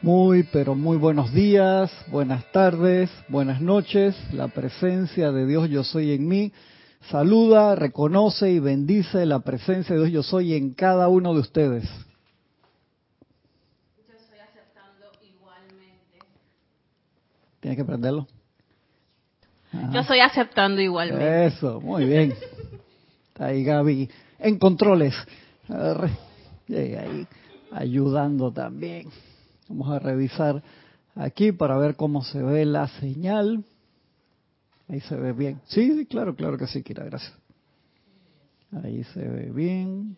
Muy, pero muy buenos días, buenas tardes, buenas noches. La presencia de Dios yo soy en mí. Saluda, reconoce y bendice la presencia de Dios yo soy en cada uno de ustedes. Yo estoy aceptando igualmente. Tienes que prenderlo. Ajá. Yo estoy aceptando igualmente. Eso, muy bien. Está ahí Gaby en controles. Ahí ayudando también. Vamos a revisar aquí para ver cómo se ve la señal. Ahí se ve bien. Sí, claro, claro que sí, Kira, gracias. Ahí se ve bien.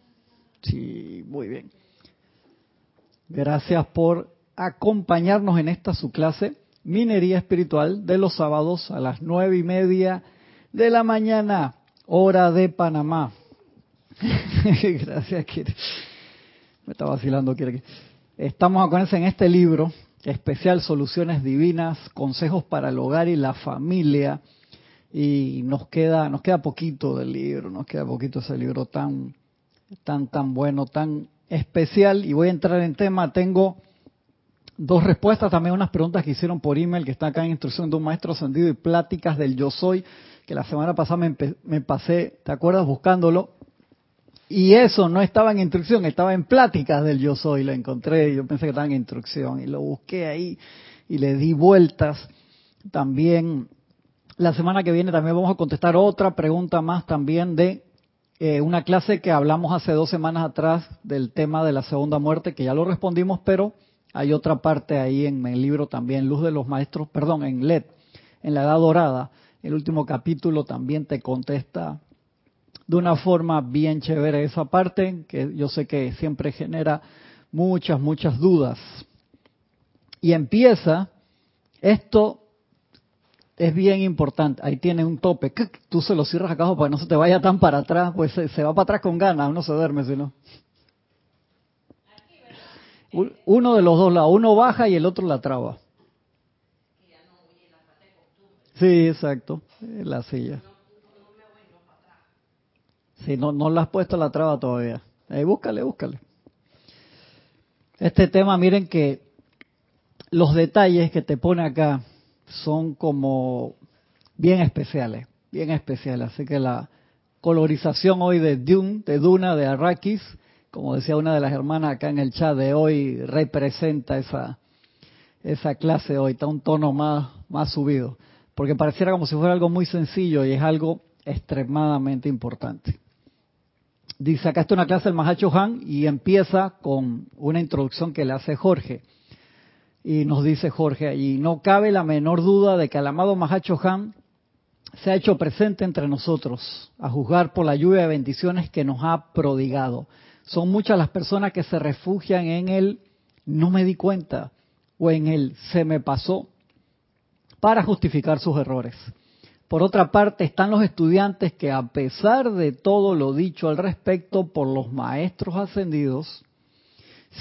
Sí, muy bien. Gracias por acompañarnos en esta su clase, Minería Espiritual, de los sábados a las nueve y media de la mañana, hora de Panamá. Gracias, Kira. Me está vacilando, Kira. Estamos acuérdense en este libro especial Soluciones Divinas, Consejos para el Hogar y la Familia. Y nos queda, nos queda poquito del libro, nos queda poquito ese libro tan, tan, tan bueno, tan especial. Y voy a entrar en tema. Tengo dos respuestas, también unas preguntas que hicieron por email, que están acá en instrucción de un maestro ascendido y pláticas del yo soy, que la semana pasada me, me pasé, ¿te acuerdas? Buscándolo. Y eso no estaba en instrucción, estaba en pláticas del yo soy, lo encontré, yo pensé que estaba en instrucción y lo busqué ahí y le di vueltas. También la semana que viene también vamos a contestar otra pregunta más también de eh, una clase que hablamos hace dos semanas atrás del tema de la segunda muerte, que ya lo respondimos, pero hay otra parte ahí en el libro también, Luz de los Maestros, perdón, en LED, en la Edad Dorada. El último capítulo también te contesta de una forma bien chévere esa parte, que yo sé que siempre genera muchas, muchas dudas. Y empieza, esto es bien importante, ahí tiene un tope, tú se lo cierras acá para que no se te vaya tan para atrás, pues se, se va para atrás con ganas, uno se duerme si no. Uno de los dos lados, uno baja y el otro la traba. Sí, exacto, la silla. Si no, no le has puesto la traba todavía. Ahí búscale, búscale. Este tema, miren que los detalles que te pone acá son como bien especiales, bien especiales. Así que la colorización hoy de Dune, de Duna, de Arrakis, como decía una de las hermanas acá en el chat de hoy, representa esa, esa clase hoy, está un tono más, más subido. Porque pareciera como si fuera algo muy sencillo y es algo extremadamente importante. Está una clase del Mahacho Han y empieza con una introducción que le hace Jorge. Y nos dice Jorge, y no cabe la menor duda de que el amado Mahacho Han se ha hecho presente entre nosotros, a juzgar por la lluvia de bendiciones que nos ha prodigado. Son muchas las personas que se refugian en él, no me di cuenta, o en él se me pasó, para justificar sus errores. Por otra parte, están los estudiantes que a pesar de todo lo dicho al respecto por los maestros ascendidos,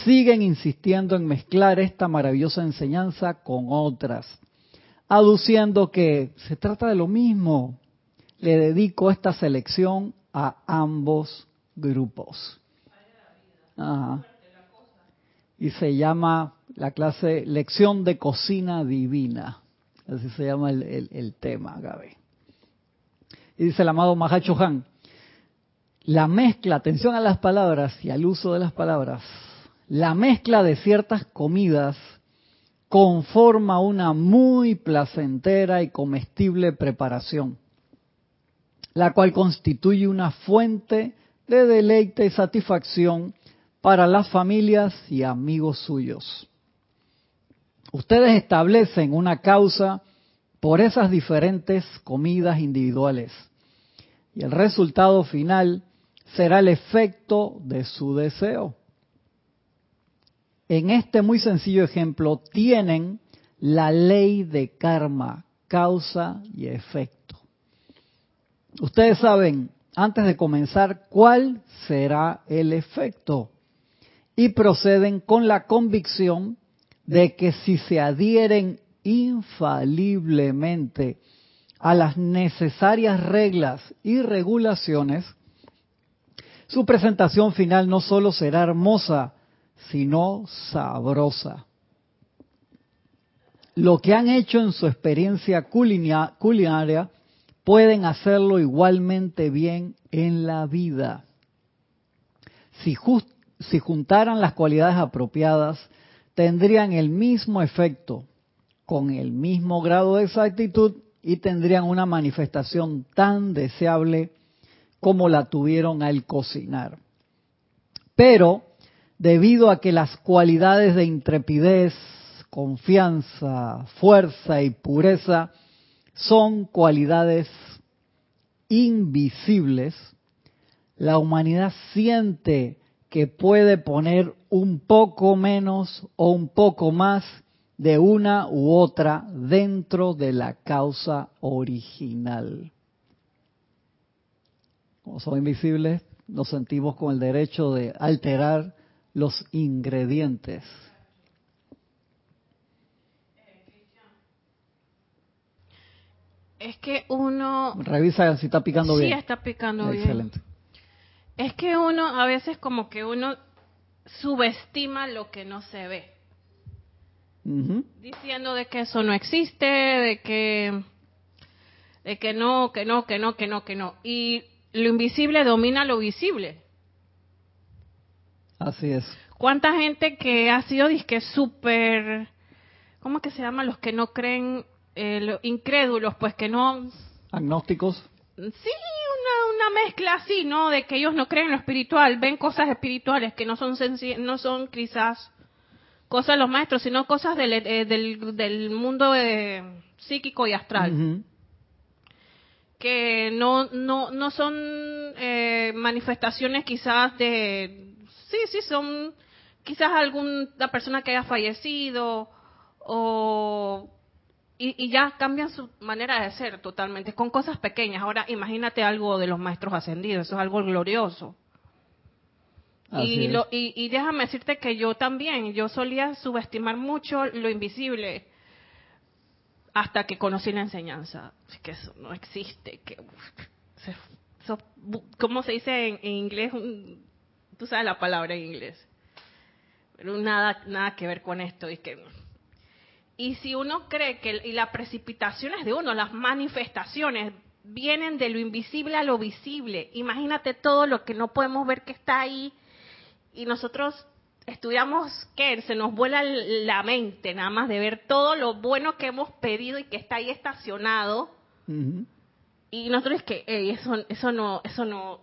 siguen insistiendo en mezclar esta maravillosa enseñanza con otras, aduciendo que se trata de lo mismo. Le dedico esta selección a ambos grupos. Ajá. Y se llama la clase Lección de Cocina Divina. Así se llama el, el, tema, Gaby. Y dice el amado Mahacho Han, la mezcla, atención a las palabras y al uso de las palabras, la mezcla de ciertas comidas conforma una muy placentera y comestible preparación, la cual constituye una fuente de deleite y satisfacción para las familias y amigos suyos. Ustedes establecen una causa por esas diferentes comidas individuales y el resultado final será el efecto de su deseo. En este muy sencillo ejemplo tienen la ley de karma, causa y efecto. Ustedes saben, antes de comenzar, cuál será el efecto y proceden con la convicción de que si se adhieren infaliblemente a las necesarias reglas y regulaciones, su presentación final no solo será hermosa, sino sabrosa. lo que han hecho en su experiencia culinaria, pueden hacerlo igualmente bien en la vida. Si, si juntaran las cualidades apropiadas, tendrían el mismo efecto, con el mismo grado de exactitud y tendrían una manifestación tan deseable como la tuvieron al cocinar. Pero, debido a que las cualidades de intrepidez, confianza, fuerza y pureza son cualidades invisibles, la humanidad siente que puede poner un poco menos o un poco más de una u otra dentro de la causa original. Como son invisibles, nos sentimos con el derecho de alterar los ingredientes. Es que uno... Revisa si está picando bien. Sí, está picando bien. Excelente. Es que uno, a veces como que uno subestima lo que no se ve. Diciendo de que eso no existe, de que, de que no, que no, que no, que no, que no. Y lo invisible domina lo visible. Así es. ¿Cuánta gente que ha sido disque súper, ¿cómo que se llama? Los que no creen, eh, incrédulos, pues que no... Agnósticos. Sí, una, una mezcla así, ¿no? De que ellos no creen en lo espiritual, ven cosas espirituales que no son no son quizás cosas de los maestros, sino cosas del, eh, del, del mundo eh, psíquico y astral que no, no, no son eh, manifestaciones quizás de, sí, sí, son quizás alguna persona que haya fallecido o y, y, ya cambian su manera de ser totalmente, con cosas pequeñas. Ahora imagínate algo de los maestros ascendidos, eso es algo glorioso. Y, lo, y, y, déjame decirte que yo también, yo solía subestimar mucho lo invisible hasta que conocí la enseñanza, que eso no existe, que ¿cómo se dice en, inglés? Tú sabes la palabra en inglés, pero nada, nada que ver con esto. Y, que, y si uno cree que y la precipitación es de uno, las manifestaciones vienen de lo invisible a lo visible, imagínate todo lo que no podemos ver que está ahí y nosotros estudiamos que se nos vuela la mente nada más de ver todo lo bueno que hemos pedido y que está ahí estacionado. Y nosotros es que eso eso no eso no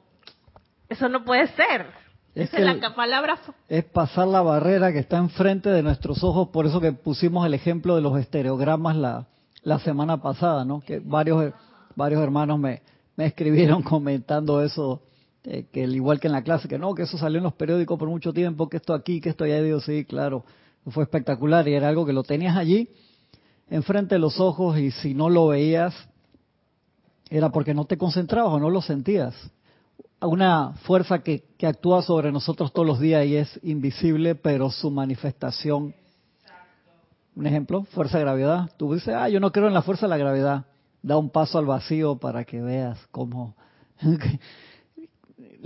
eso no puede ser. Es la palabra es pasar la barrera que está enfrente de nuestros ojos, por eso que pusimos el ejemplo de los estereogramas la, la semana pasada, ¿no? Que varios varios hermanos me me escribieron comentando eso eh, que igual que en la clase, que no, que eso salió en los periódicos por mucho tiempo, que esto aquí, que esto allá, digo, sí, claro, fue espectacular y era algo que lo tenías allí, enfrente de los ojos y si no lo veías, era porque no te concentrabas o no lo sentías. Una fuerza que, que actúa sobre nosotros todos los días y es invisible, pero su manifestación. Un ejemplo, fuerza de gravedad. Tú dices, ah, yo no creo en la fuerza de la gravedad. Da un paso al vacío para que veas cómo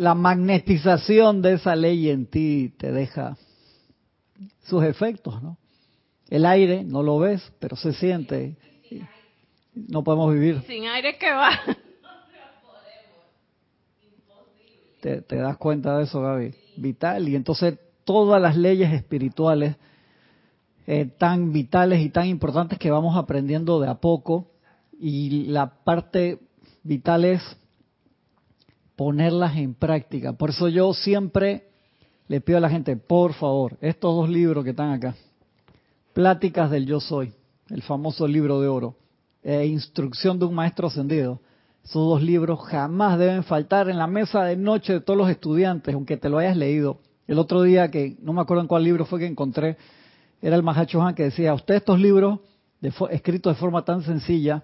la magnetización de esa ley en ti te deja sus efectos, ¿no? El aire no lo ves, pero se siente. No podemos vivir. Sin aire que va. Te, te das cuenta de eso, Gaby. Vital. Y entonces todas las leyes espirituales eh, tan vitales y tan importantes que vamos aprendiendo de a poco. Y la parte vital es ponerlas en práctica. Por eso yo siempre le pido a la gente, por favor, estos dos libros que están acá, Pláticas del Yo Soy, el famoso libro de oro, e Instrucción de un Maestro Ascendido, esos dos libros jamás deben faltar en la mesa de noche de todos los estudiantes, aunque te lo hayas leído. El otro día que no me acuerdo en cuál libro fue que encontré, era el Mahacho Han que decía, usted estos libros escritos de forma tan sencilla,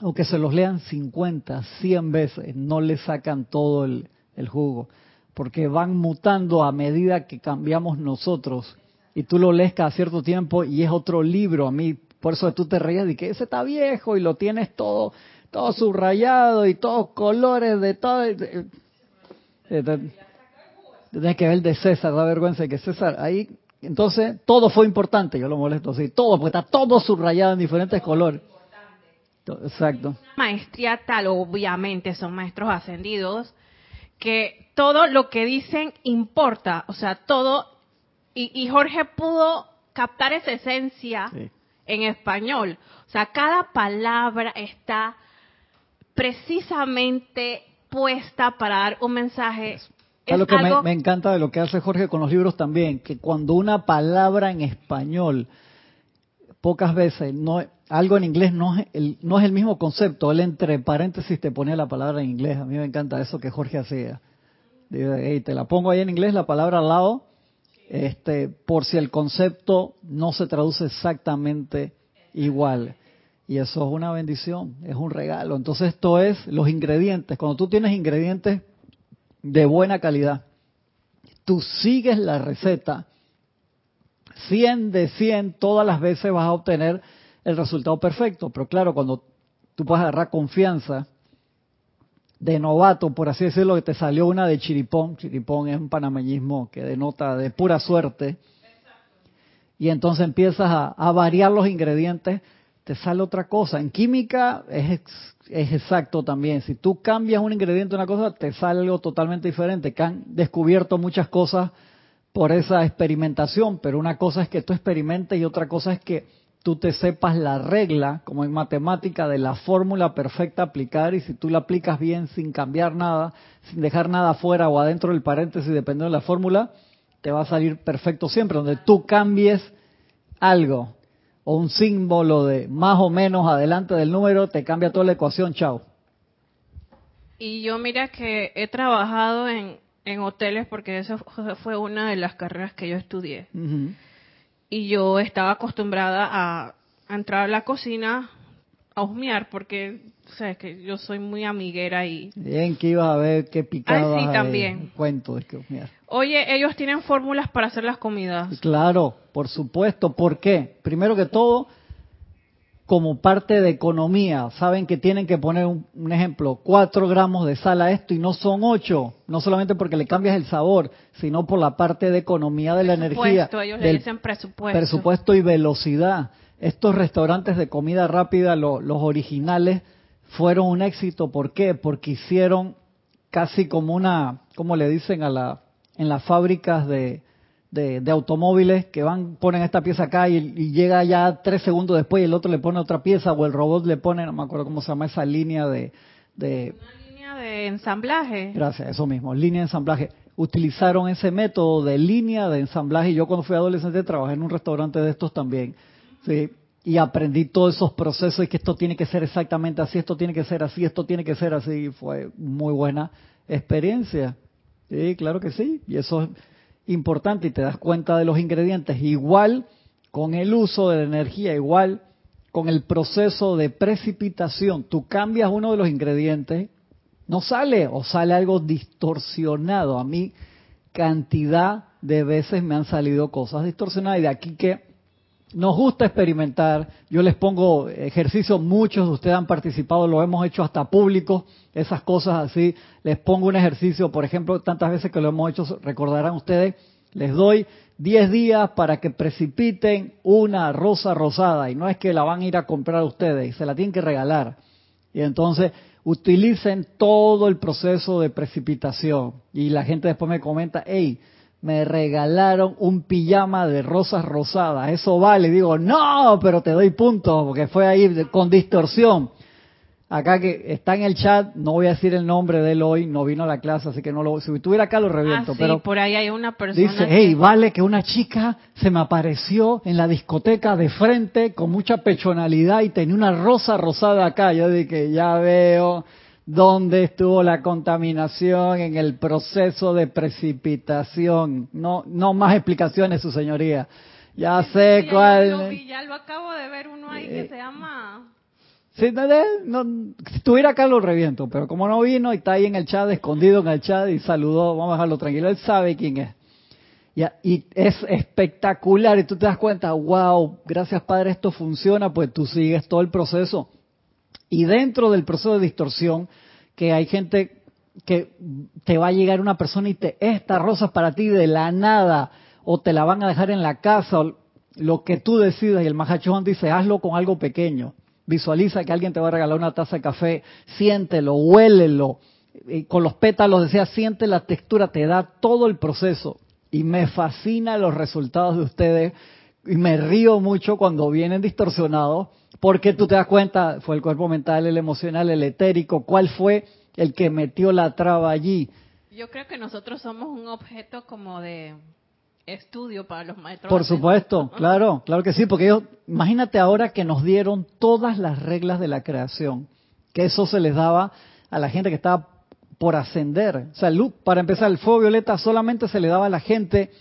aunque se los lean 50, 100 veces, no le sacan todo el, jugo, porque van mutando a medida que cambiamos nosotros. Y tú lo lees cada cierto tiempo y es otro libro. A mí, por eso tú te reías de que ese está viejo y lo tienes todo, todo subrayado y todos colores de todo. Tienes que ver el de César, da vergüenza que César, ahí entonces todo fue importante, yo lo molesto así, todo, porque está todo subrayado en diferentes colores. Exacto. Maestría tal, obviamente son maestros ascendidos, que todo lo que dicen importa, o sea, todo, y, Jorge pudo captar esa esencia en español. O sea, cada palabra está precisamente puesta para dar un mensaje. Es lo que me, encanta de lo que hace Jorge con los libros también, que cuando una palabra en español, pocas veces, no algo en inglés no es, el, no es el mismo concepto, él entre paréntesis te ponía la palabra en inglés, a mí me encanta eso que Jorge hacía. te la pongo ahí en inglés, la palabra al lado, este, por si el concepto no se traduce exactamente igual. Y eso es una bendición, es un regalo. Entonces esto es los ingredientes. Cuando tú tienes ingredientes de buena calidad, tú sigues la receta, 100 de 100 todas las veces vas a obtener el resultado perfecto. Pero claro, cuando tú puedes agarrar confianza de novato, por así decirlo, que te salió una de chiripón, chiripón es un panameñismo que denota de pura suerte, y entonces empiezas a variar los ingredientes, te sale otra cosa. En química es, es exacto también. Si tú cambias un ingrediente una cosa, te sale algo totalmente diferente. Que han descubierto muchas cosas por esa experimentación, pero una cosa es que tú experimentes y otra cosa es que tú te sepas la regla, como en matemática, de la fórmula perfecta a aplicar y si tú la aplicas bien sin cambiar nada, sin dejar nada fuera o adentro del paréntesis, dependiendo de la fórmula, te va a salir perfecto siempre. Donde tú cambies algo o un símbolo de más o menos adelante del número, te cambia toda la ecuación, chao. Y yo mira que he trabajado en, en hoteles porque eso fue una de las carreras que yo estudié. Y yo estaba acostumbrada a, entrar a la cocina a husmear porque sabes que yo soy muy amiguera y bien que ibas a ver qué picaba ah, sí, también. Cuento de que husmear. Oye ellos tienen fórmulas para hacer las comidas. Claro por supuesto. ¿por qué? primero que todo como parte de economía saben que tienen que poner un, ejemplo cuatro gramos de sal a esto y no son ocho no solamente porque le cambias el sabor sino por la parte de economía de la energía ellos le dicen presupuesto presupuesto y velocidad estos restaurantes de comida rápida, los originales, fueron un éxito. ¿Por qué? Porque hicieron casi como una, como le dicen a la, en las fábricas de, de, automóviles que van, ponen esta pieza acá y, llega ya tres segundos después y el otro le pone otra pieza o el robot le pone, no me acuerdo cómo se llama esa línea de... de una línea de ensamblaje. Gracias, eso mismo, línea de ensamblaje. Utilizaron ese método de línea de ensamblaje y yo cuando fui adolescente trabajé en un restaurante de estos también Sí, y aprendí todos esos procesos y que esto tiene que ser exactamente así, esto tiene que ser así, esto tiene que ser así. Fue muy buena experiencia. Sí, claro que sí. Y eso es importante y te das cuenta de los ingredientes. Igual con el uso de la energía, igual con el proceso de precipitación. Tú cambias uno de los ingredientes, no sale o sale algo distorsionado. A mí cantidad de veces me han salido cosas distorsionadas y de aquí que nos gusta experimentar. Yo les pongo ejercicios, muchos de ustedes han participado, lo hemos hecho hasta público, esas cosas así. Les pongo un ejercicio, por ejemplo, tantas veces que lo hemos hecho, recordarán ustedes, les doy 10 días para que precipiten una rosa rosada y no es que la van a ir a comprar ustedes, se la tienen que regalar. Y entonces utilicen todo el proceso de precipitación. Y la gente después me comenta, hey, me regalaron un pijama de rosas rosadas. Eso vale. Digo, no, pero te doy puntos porque fue ahí con distorsión. Acá que está en el chat, no voy a decir el nombre de él hoy, no vino a la clase, así que no lo. Si estuviera acá lo reviento. Ah, pero por ahí hay una persona. Dice, hey, vale que una chica se me apareció en la discoteca de frente con mucha pechonalidad y tenía una rosa rosada acá. Yo dije, ya veo dónde estuvo la contaminación en el proceso de precipitación. No, no más explicaciones, su señoría. Ya sé cuál. ya lo acabo de ver uno ahí que eh, se llama. Si, estuviera acá lo reviento, pero como no vino y está ahí en el chat, escondido en el chat y saludó, vamos a dejarlo tranquilo, él sabe quién es. Ya, y es espectacular y tú te das cuenta, wow, gracias Padre, esto funciona, pues tú sigues todo el proceso y dentro del proceso de distorsión, que hay gente que te va a llegar una persona y te, esta rosa es para ti de la nada, o te la van a dejar en la casa, o lo que tú decidas. Y el Mahachón dice, hazlo con algo pequeño. Visualiza que alguien te va a regalar una taza de café, siéntelo, huélelo. Y con los pétalos decía, siente la textura, te da todo el proceso. Y me fascina los resultados de ustedes y me río mucho cuando vienen distorsionados porque tú te das cuenta, fue el cuerpo mental, el emocional, el etérico, cuál fue el que metió la traba allí. Yo creo que nosotros somos un objeto como de estudio para los maestros. Por supuesto, claro, claro que sí, porque ellos, imagínate ahora que nos dieron todas las reglas de la creación, que eso se les daba a la gente que estaba por ascender. O sea, para empezar, el fuego violeta solamente se le daba a la gente,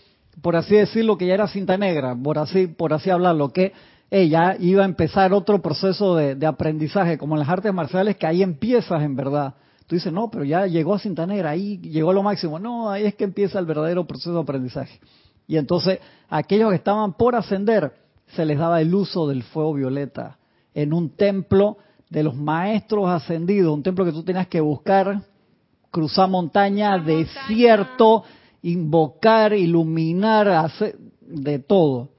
por así decirlo, que ya era cinta negra, por así, por así hablarlo, que ella iba a empezar otro proceso de, aprendizaje, como en las artes marciales, que ahí empiezas en verdad. Tú dices, no, pero ya llegó a cinta negra, ahí llegó a lo máximo. No, ahí es que empieza el verdadero proceso de aprendizaje. Y entonces, aquellos que estaban por ascender, se les daba el uso del fuego violeta en un templo de los maestros ascendidos, un templo que tú tenías que buscar, cruzar montaña, desierto, invocar, iluminar, hacer de todo.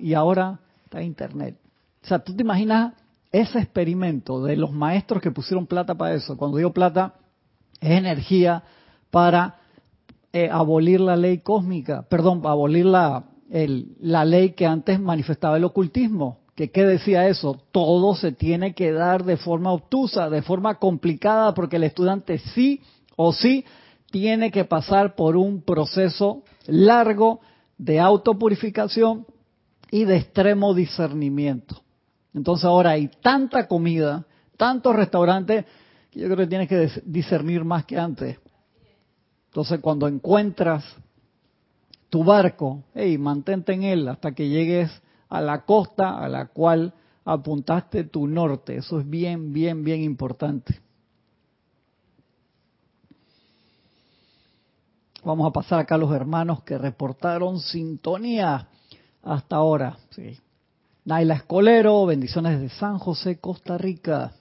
Y ahora internet. O sea, tú te imaginas ese experimento de los maestros que pusieron plata para eso. Cuando digo plata, es energía para eh, abolir la ley cósmica, perdón, abolir la, la ley que antes manifestaba el ocultismo. ¿Que, ¿Qué decía eso? Todo se tiene que dar de forma obtusa, de forma complicada, porque el estudiante sí o sí tiene que pasar por un proceso largo de autopurificación y de extremo discernimiento. Entonces ahora hay tanta comida, tantos restaurantes, que yo creo que tienes que discernir más que antes. Entonces cuando encuentras tu barco, hey, mantente en él hasta que llegues a la costa a la cual apuntaste tu norte. Eso es bien, bien, bien importante. Vamos a pasar acá a los hermanos que reportaron sintonía hasta ahora. Sí. Naila Escolero, bendiciones desde San José, Costa Rica.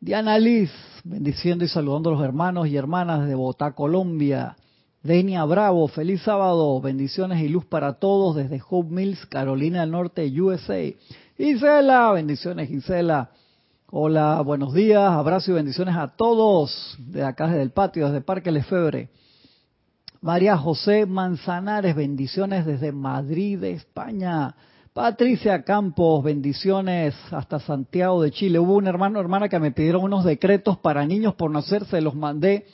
Diana Liz, bendiciendo y saludando a los hermanos y hermanas de Bogotá, Colombia. Denia Bravo, feliz sábado, bendiciones y luz para todos desde Hope Mills, Carolina del Norte, USA. Gisela, bendiciones Gisela. Hola, buenos días, abrazo y bendiciones a todos de acá desde el patio, desde Parque Lefebre. María José Manzanares, bendiciones desde Madrid, España. Patricia Campos, bendiciones hasta Santiago de Chile. Hubo un hermano hermana que me pidieron unos decretos para niños por nacer, se los mandé.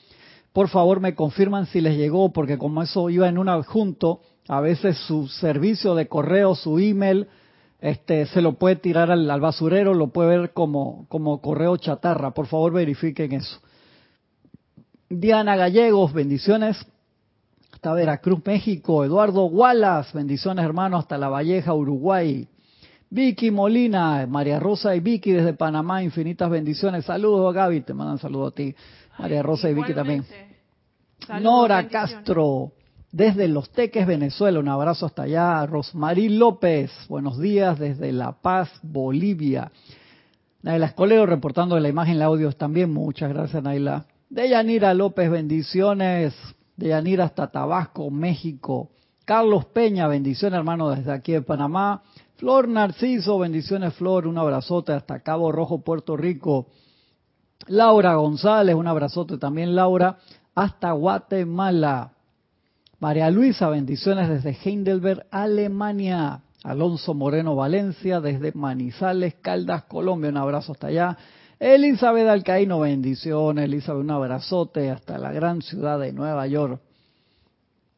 Por favor, me confirman si les llegó, porque como eso iba en un adjunto, a veces su servicio de correo, su email, este, se lo puede tirar al, al basurero, lo puede ver como, como correo chatarra. Por favor, verifiquen eso. Diana Gallegos, bendiciones hasta Veracruz, México. Eduardo Wallace, bendiciones hermanos hasta La Valleja, Uruguay. Vicky Molina, María Rosa y Vicky desde Panamá, infinitas bendiciones. Saludos Gaby, te mandan saludos a ti. María Rosa y Vicky también. Nora Castro, desde Los Teques, Venezuela, un abrazo hasta allá. Rosmarí López, buenos días desde La Paz, Bolivia. Naila Escolero reportando la imagen el audio también, muchas gracias Naila. Deyanira López, bendiciones de Yanira hasta Tabasco, México. Carlos Peña, bendiciones hermano desde aquí de Panamá. Flor Narciso, bendiciones Flor, un abrazote hasta Cabo Rojo, Puerto Rico. Laura González, un abrazote también Laura, hasta Guatemala. María Luisa, bendiciones desde Heidelberg, Alemania. Alonso Moreno Valencia, desde Manizales, Caldas, Colombia, un abrazo hasta allá. Elizabeth Alcaíno, bendiciones. Elizabeth, un abrazote hasta la gran ciudad de Nueva York.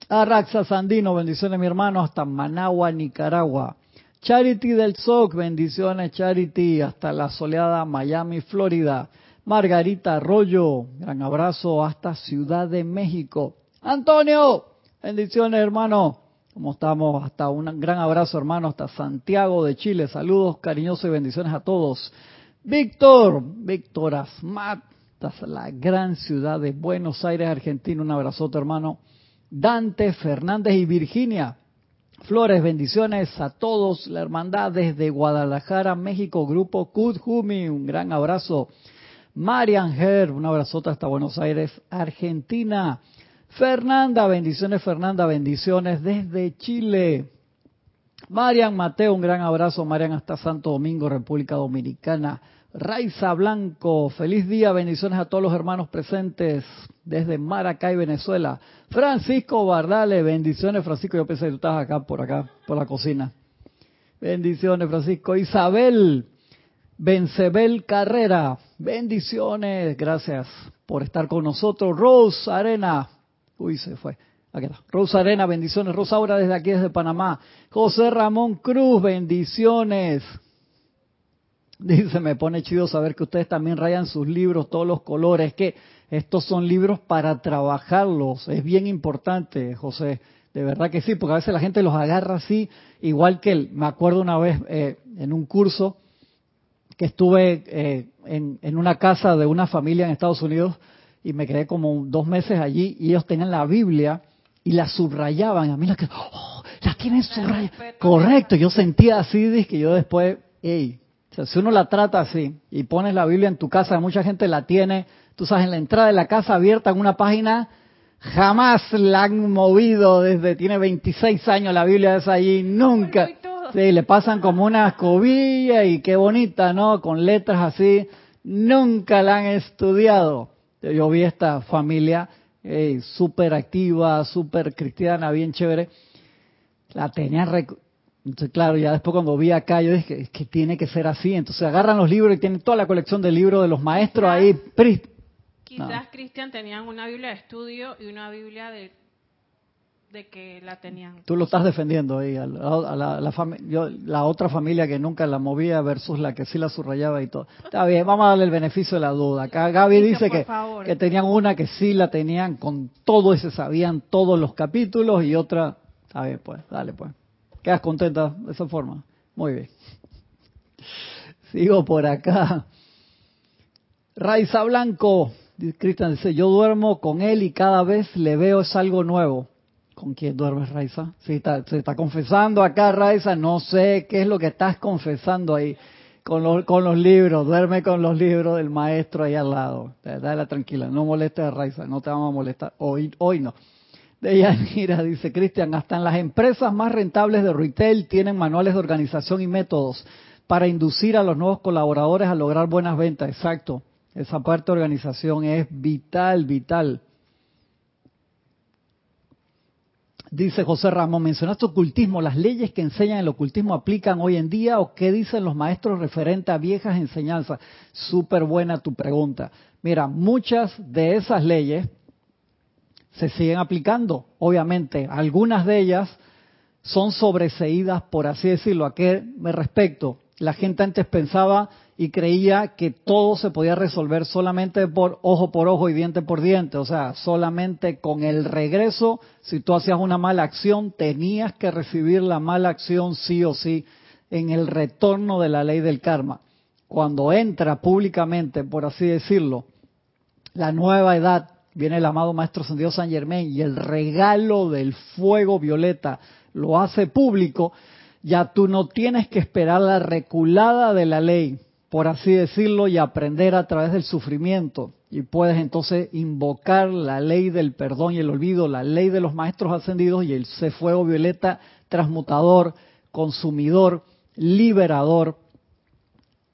Arraxa Sandino, bendiciones mi hermano, hasta Managua, Nicaragua. Charity del SOC, bendiciones Charity, hasta la soleada Miami, Florida. Margarita Arroyo, gran abrazo hasta Ciudad de México. Antonio, bendiciones hermano. ¿Cómo estamos? Hasta un gran abrazo hermano, hasta Santiago de Chile. Saludos cariñosos y bendiciones a todos. Víctor, Víctor Asmat, la gran ciudad de Buenos Aires, Argentina. Un abrazote, hermano. Dante Fernández y Virginia. Flores, bendiciones a todos. La hermandad desde Guadalajara, México, Grupo Kudjumi. Un gran abrazo. Marian Her, un abrazote hasta Buenos Aires, Argentina. Fernanda, bendiciones Fernanda, bendiciones desde Chile. Marian Mateo, un gran abrazo, Marian, hasta Santo Domingo, República Dominicana. Raiza Blanco, feliz día, bendiciones a todos los hermanos presentes desde Maracay, Venezuela. Francisco Bardale, bendiciones, Francisco, yo pensé que tú estabas acá, por acá, por la cocina. Bendiciones, Francisco. Isabel, Bencebel Carrera, bendiciones, gracias por estar con nosotros. Rose Arena, uy, se fue. Aquí. Rosa Arena, bendiciones. Rosa Aura desde aquí, desde Panamá. José Ramón Cruz, bendiciones. Dice, me pone chido saber que ustedes también rayan sus libros, todos los colores, que estos son libros para trabajarlos. Es bien importante, José. De verdad que sí, porque a veces la gente los agarra así, igual que él. Me acuerdo una vez eh, en un curso que estuve eh, en, en una casa de una familia en Estados Unidos y me quedé como dos meses allí y ellos tenían la Biblia y la subrayaban. A mí la que, oh, la tienen subrayada. Correcto, yo sentía así, que yo después, hey, si uno la trata así y pones la Biblia en tu casa, mucha gente la tiene, tú sabes, en la entrada de la casa abierta en una página, jamás la han movido desde, tiene 26 años la Biblia es allí, nunca. Sí, le pasan como una escobilla y qué bonita, ¿no? Con letras así, nunca la han estudiado. Yo vi esta familia hey, súper activa, súper cristiana, bien chévere. La tenían... Entonces, claro, ya después cuando vi acá, yo dije es que tiene que ser así. Entonces agarran los libros y tienen toda la colección de libros de los maestros ahí. Quizás Cristian tenían una Biblia de estudio y una Biblia de de que la tenían. Tú lo estás defendiendo ahí, a la, la, otra familia que nunca la movía versus la que sí la subrayaba y todo. Está bien, vamos a darle el beneficio de la duda. Acá Gaby dice que, que tenían una que sí la tenían con todo y se sabían todos los capítulos y otra, está bien, pues, dale pues. ¿Quedas contenta de esa forma? Muy bien. Sigo por acá. Raiza Blanco, Cristian dice, yo duermo con él y cada vez le veo es algo nuevo. ¿Con quién duermes, Raiza? Se está, se está confesando acá, Raiza. No sé qué es lo que estás confesando ahí con los, con los libros. Duerme con los libros del maestro ahí al lado. Dale tranquila, no molestes a Raiza, no te vamos a molestar. Hoy, hoy no. De Yanira dice, Cristian, hasta en las empresas más rentables de retail tienen manuales de organización y métodos para inducir a los nuevos colaboradores a lograr buenas ventas. Exacto. Esa parte de organización es vital, vital. Dice José Ramón, mencionaste ocultismo, ¿las leyes que enseñan el ocultismo aplican hoy en día o qué dicen los maestros referente a viejas enseñanzas? Súper buena tu pregunta. Mira, muchas de esas leyes se siguen aplicando, obviamente. Algunas de ellas son sobreseídas, por así decirlo. ¿A qué me respecto? La gente antes pensaba y creía que todo se podía resolver solamente por ojo por ojo y diente por diente, o sea, solamente con el regreso, si tú hacías una mala acción, tenías que recibir la mala acción sí o sí en el retorno de la ley del karma. Cuando entra públicamente, por así decirlo, la nueva edad, viene el amado Maestro Sendido San Germain y el regalo del fuego violeta lo hace público, ya tú no tienes que esperar la reculada de la ley por así decirlo, y aprender a través del sufrimiento. Y puedes entonces invocar la ley del perdón y el olvido, la ley de los maestros ascendidos y el fuego violeta transmutador, consumidor, liberador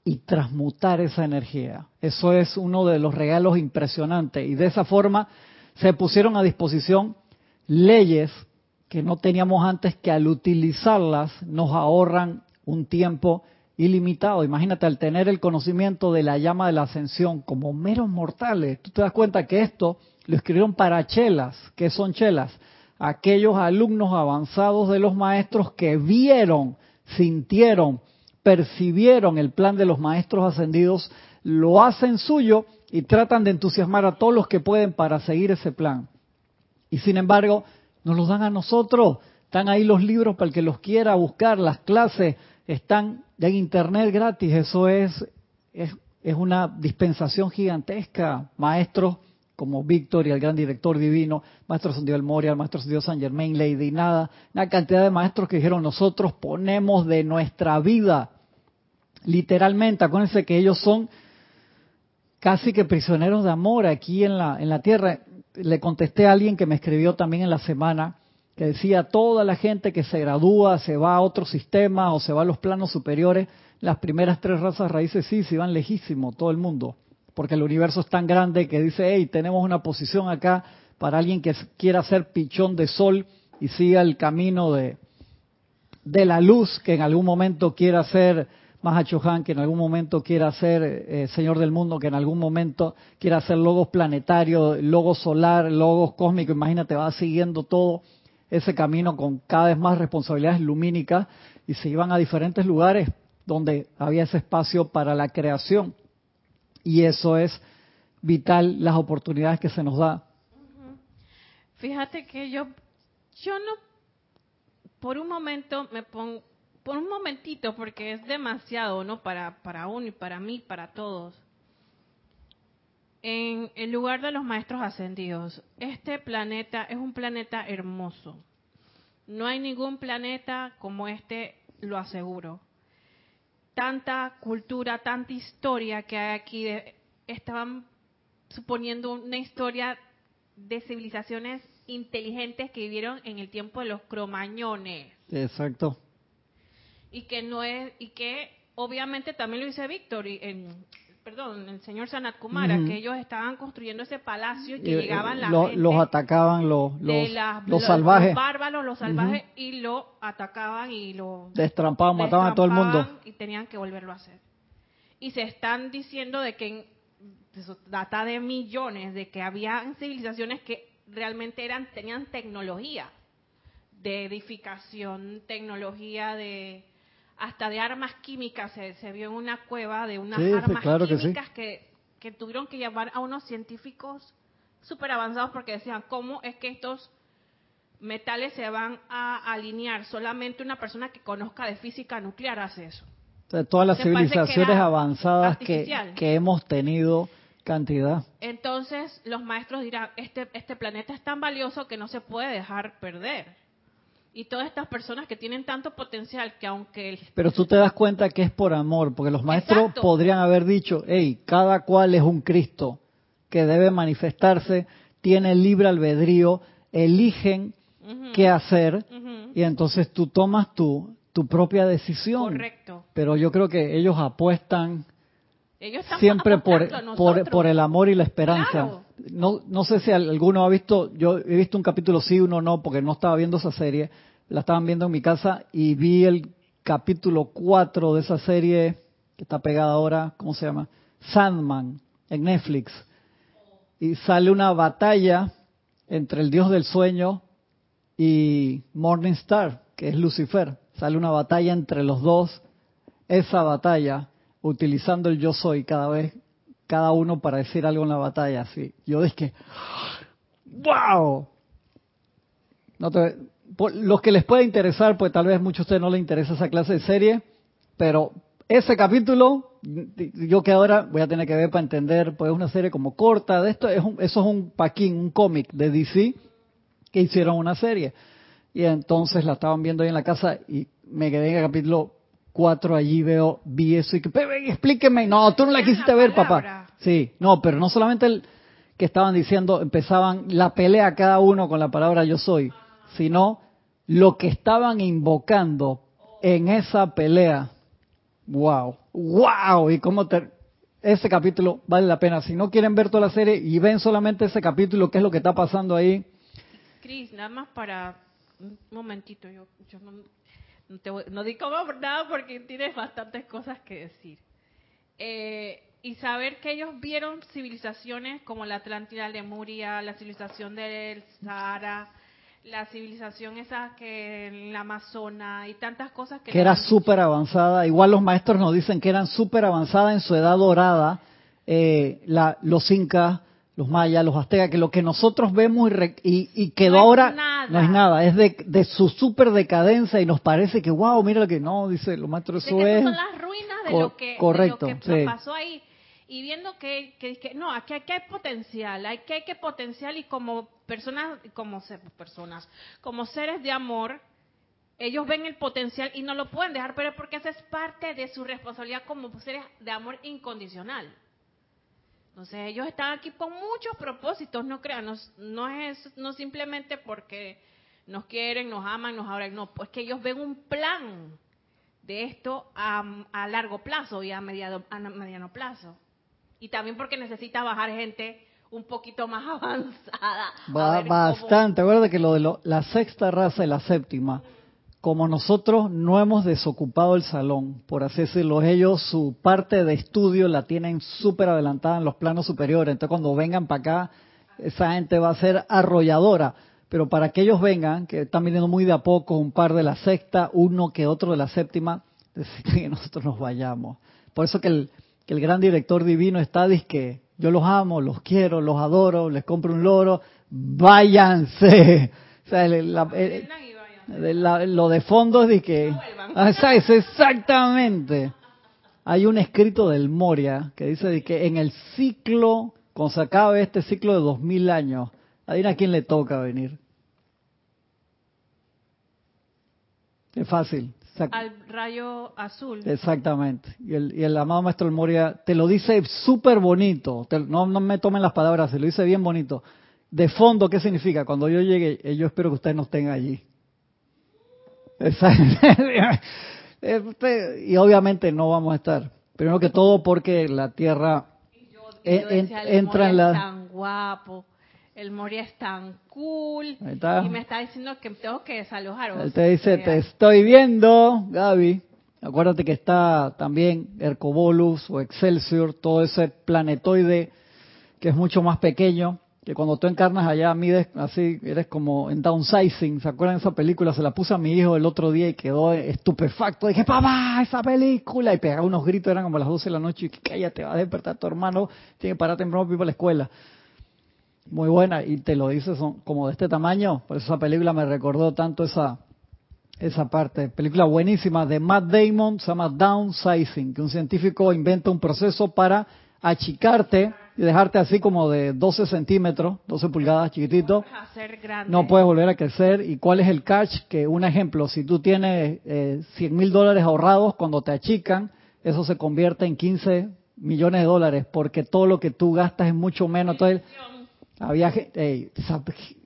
y transmutar esa energía. Eso es uno de los regalos impresionantes. Y de esa forma se pusieron a disposición leyes que no teníamos antes que al utilizarlas nos ahorran un tiempo ilimitado. Imagínate, al tener el conocimiento de la llama de la ascensión como meros mortales, tú te das cuenta que esto lo escribieron para chelas. ¿Qué son chelas? Aquellos alumnos avanzados de los maestros que vieron, sintieron, percibieron el plan de los maestros ascendidos, lo hacen suyo y tratan de entusiasmar a todos los que pueden para seguir ese plan. Y sin embargo, nos los dan a nosotros. Están ahí los libros para el que los quiera buscar, las clases están en internet gratis, eso es, es, una dispensación gigantesca. Maestros como Víctor y el gran director divino, Maestro San Dios Moria, Maestro San Dios San Germain, Lady Nada, una cantidad de maestros que dijeron nosotros ponemos de nuestra vida, literalmente, acuérdense que ellos son casi que prisioneros de amor aquí en la, en la tierra. le contesté a alguien que me escribió también en la semana que decía toda la gente que se gradúa se va a otro sistema o se va a los planos superiores. Las primeras tres razas raíces sí, se van lejísimo, todo el mundo, porque el universo es tan grande que dice, hey, tenemos una posición acá para alguien que quiera ser pichón de sol y siga el camino de, de la luz, que en algún momento quiera ser Mahachohan, que en algún momento quiera ser eh, Señor del Mundo, que en algún momento quiera ser logos planetario, logos solar, logos cósmico, imagínate, va siguiendo todo ese camino con cada vez más responsabilidades lumínicas y se iban a diferentes lugares donde había ese espacio para la creación. Y eso es vital, las oportunidades que se nos da. Fíjate que yo, yo no, por un momento me pongo, por un momentito, porque es demasiado, ¿no? Para, para uno y para mí, para todos. En el lugar de los maestros ascendidos, este planeta es un planeta hermoso. No hay ningún planeta como este, lo aseguro. Tanta cultura, tanta historia que hay aquí. estaban suponiendo una historia de civilizaciones inteligentes que vivieron en el tiempo de los cromañones. Exacto y que no es y que obviamente también lo dice Víctor y en, perdón el señor Sanat Kumara que ellos estaban construyendo ese palacio y que llegaban la los atacaban los los, salvajes los bárbaros los salvajes y lo atacaban y lo destrampaban mataban a todo el mundo. y tenían que volverlo a hacer. Y se están diciendo de que eso data de millones de que había civilizaciones que realmente eran tenían tecnología de edificación tecnología de hasta de armas químicas, se, vio en una cueva de unas armas químicas que, que, tuvieron que llamar a unos científicos súper avanzados porque decían, ¿cómo es que estos metales se van a alinear? Solamente una persona que conozca de física nuclear hace eso. todas las civilizaciones avanzadas que, que hemos tenido cantidad. Entonces los maestros dirán, este, este planeta es tan valioso que no se puede dejar perder y todas estas personas que tienen tanto potencial que aunque... Pero tú te das cuenta que es por amor, porque los maestros podrían haber dicho, hey, cada cual es un Cristo que debe manifestarse, tiene libre albedrío, eligen qué hacer y entonces tú tomas tu, tu propia decisión. Correcto. Pero yo creo que ellos apuestan siempre por, por, por, el amor y la esperanza. No, no sé si alguno ha visto, yo he visto un capítulo sí, uno no, porque no estaba viendo esa serie, la estaban viendo en mi casa y vi el capítulo 4 de esa serie que está pegada ahora, ¿cómo se llama? Sandman, en Netflix. Y sale una batalla entre el dios del sueño y Morningstar, que es Lucifer. Sale una batalla entre los dos. Esa batalla utilizando el yo soy cada vez, cada uno para decir algo en la batalla. Así. Yo es que, ¡wow! Los que les pueda interesar, pues tal vez muchos de ustedes no les interesa esa clase de serie, pero ese capítulo, yo que ahora voy a tener que ver para entender, pues es una serie como corta de esto, es eso es un paquín, un cómic de DC que hicieron una serie. Y entonces la estaban viendo ahí en la casa y me quedé en el capítulo cuatro allí veo, vi eso y que, explíqueme, no, tú no la quisiste ver, papá. Sí, no, pero no solamente el que estaban diciendo, empezaban la pelea cada uno con la palabra yo soy, sino lo que estaban invocando en esa pelea. Wow, wow, y cómo te, ese capítulo vale la pena. Si no quieren ver toda la serie y ven solamente ese capítulo, qué es lo que está pasando ahí. Cris, nada más para un momentito, yo, yo no, no, digo nada porque tienes bastantes cosas que decir. Eh, y saber que ellos vieron civilizaciones como la Atlántida, Lemuria, la civilización del Sahara, la civilización esa que en la Amazona y tantas cosas que... Que era súper avanzada. Igual los maestros nos dicen que eran súper avanzadas en su edad dorada. Eh, la, los incas, los mayas, los aztecas, que lo que nosotros vemos y, y, quedó ahora no es nada, es de, de su super decadencia y nos parece que, wow, mira lo que no, dice los maestros, eso es... son las ruinas de, lo que, correcto, pasó ahí. Y viendo que, que, no, aquí, aquí, hay potencial, hay que hay que potencial y como personas, como personas, como seres de amor, ellos ven el potencial y no lo pueden dejar, pero porque esa es parte de su responsabilidad como seres de amor incondicional Entonces ellos están aquí con muchos propósitos, no crean, no, no es no simplemente porque nos quieren, nos aman, nos adoran, no, pues que ellos ven un plan de esto a, a largo plazo y a mediano, a mediano plazo. Y también porque necesita bajar gente un poquito más avanzada. bastante, acuérdate que lo de la sexta raza y la séptima, como nosotros no hemos desocupado el salón, por así decirlo, ellos su parte de estudio la tienen súper adelantada en los planos superiores, entonces cuando vengan para acá, esa gente va a ser arrolladora, pero para que ellos vengan, que están viniendo muy de a poco, un par de la sexta, uno que otro de la séptima, necesitan que nosotros nos vayamos. Por eso que el, que el gran director divino está, que yo los amo, los quiero, los adoro, les compro un loro, váyanse. O sea, lo de fondo es que... Ah, es exactamente. Hay un escrito del Moria que dice que en el ciclo, cuando se acabe este ciclo de dos mil años, adivina a quién le toca venir. Es fácil, al rayo azul. Exactamente. Y el, y el amado maestro El Moria te lo dice súper bonito. no, no me tomen las palabras, se lo dice bien bonito. De fondo, ¿qué significa? Cuando yo llegue, eh, yo espero que ustedes no estén allí. Y obviamente no vamos a estar. Primero que todo porque la Tierra entra en la... Tan guapo el Moria es tan cool y me está diciendo que tengo que desalojar. Él te dice, te estoy viendo, Gaby. Acuérdate que está también Hercobolus o Excelsior, todo ese planetoide que es mucho más pequeño, que cuando tú encarnas allá mides así, eres como en downsizing. ¿Se acuerdan esa película? Se la puse a mi hijo el otro día y quedó estupefacto. Dije, papá, esa película. Y pegaba unos gritos, eran como las 12 de la noche. Y cállate, va a despertar tu hermano, tiene que parar temprano para ir a la escuela muy buena y te lo dice son como de este tamaño por eso esa película me recordó tanto esa esa parte película buenísima de Matt Damon se llama Downsizing que un científico inventa un proceso para achicarte y dejarte así como de 12 centímetros 12 pulgadas chiquitito. No puedes volver a crecer. Y cuál es el catch que un ejemplo si tú tienes eh, 100 mil dólares ahorrados cuando te achican eso se convierte en 15 millones de dólares porque todo lo que tú gastas es mucho menos. Entonces había esa,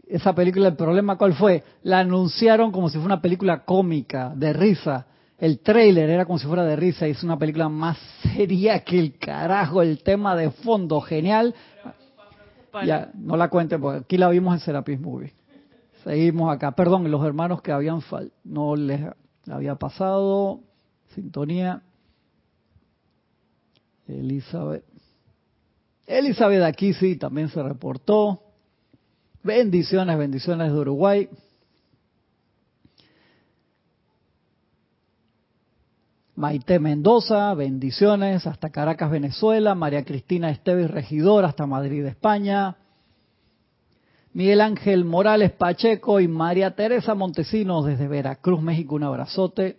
esa, película, el problema cuál fue? La anunciaron como si fuera una película cómica, de risa. El trailer era como si fuera de risa y es una película más seria que el carajo. El tema de fondo, genial. Ya, no la cuente porque aquí la vimos en Serapis Movie. Seguimos acá. Perdón, los hermanos que habían fal no les había pasado. Sintonía. Elizabeth. Elizabeth aquí sí también se reportó. Bendiciones, bendiciones de Uruguay. Maite Mendoza, bendiciones hasta Caracas, Venezuela. María Cristina Esteves Regidor hasta Madrid, España. Miguel Ángel Morales Pacheco y María Teresa Montesinos desde Veracruz, México. Un abrazote.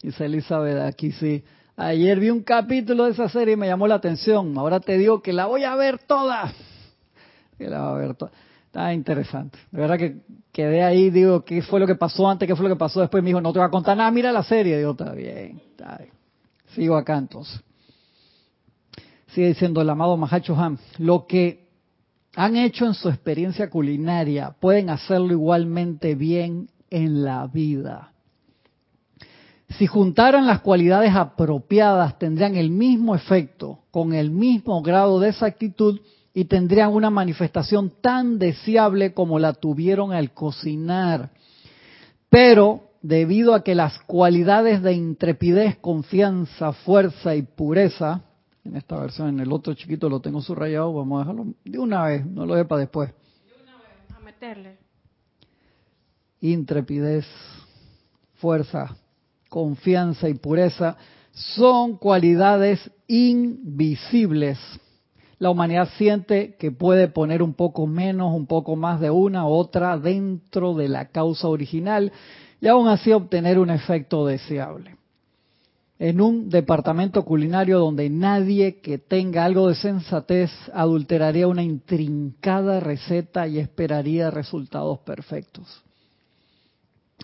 Dice Elizabeth aquí sí. Ayer vi un capítulo de esa serie y me llamó la atención. Ahora te digo que la voy a ver toda. Que la voy a ver toda. Está interesante. De verdad que quedé ahí, digo, ¿qué fue lo que pasó antes? ¿Qué fue lo que pasó después? Me dijo, no te voy a contar nada, mira la serie. Digo, está bien. Sigo acá entonces. Sigue diciendo el amado Mahacho Han. Lo que han hecho en su experiencia culinaria pueden hacerlo igualmente bien en la vida. Si juntaran las cualidades apropiadas, tendrían el mismo efecto, con el mismo grado de exactitud y tendrían una manifestación tan deseable como la tuvieron al cocinar. Pero debido a que las cualidades de intrepidez, confianza, fuerza y pureza, en esta versión, en el otro chiquito lo tengo subrayado, vamos a dejarlo de una vez, no lo de para después. De una vez, a meterle. Intrepidez, fuerza, confianza y pureza son cualidades invisibles. La humanidad siente que puede poner un poco menos, un poco más de una u otra dentro de la causa original y aún así obtener un efecto deseable. En un departamento culinario donde nadie que tenga algo de sensatez adulteraría una intrincada receta y esperaría resultados perfectos.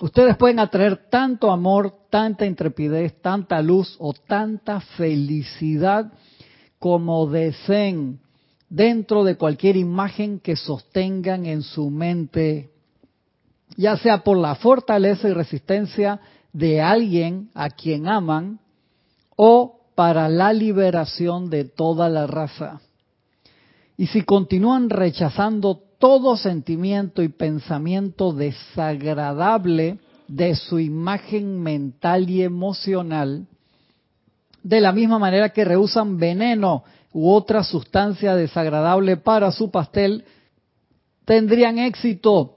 Ustedes pueden atraer tanto amor, tanta intrepidez, tanta luz o tanta felicidad como deseen, dentro de cualquier imagen que sostengan en su mente, ya sea por la fortaleza y resistencia de alguien a quien aman o para la liberación de toda la raza. Y si continúan rechazando todo sentimiento y pensamiento desagradable de su imagen mental y emocional, de la misma manera que rehusan veneno u otra sustancia desagradable para su pastel, tendrían éxito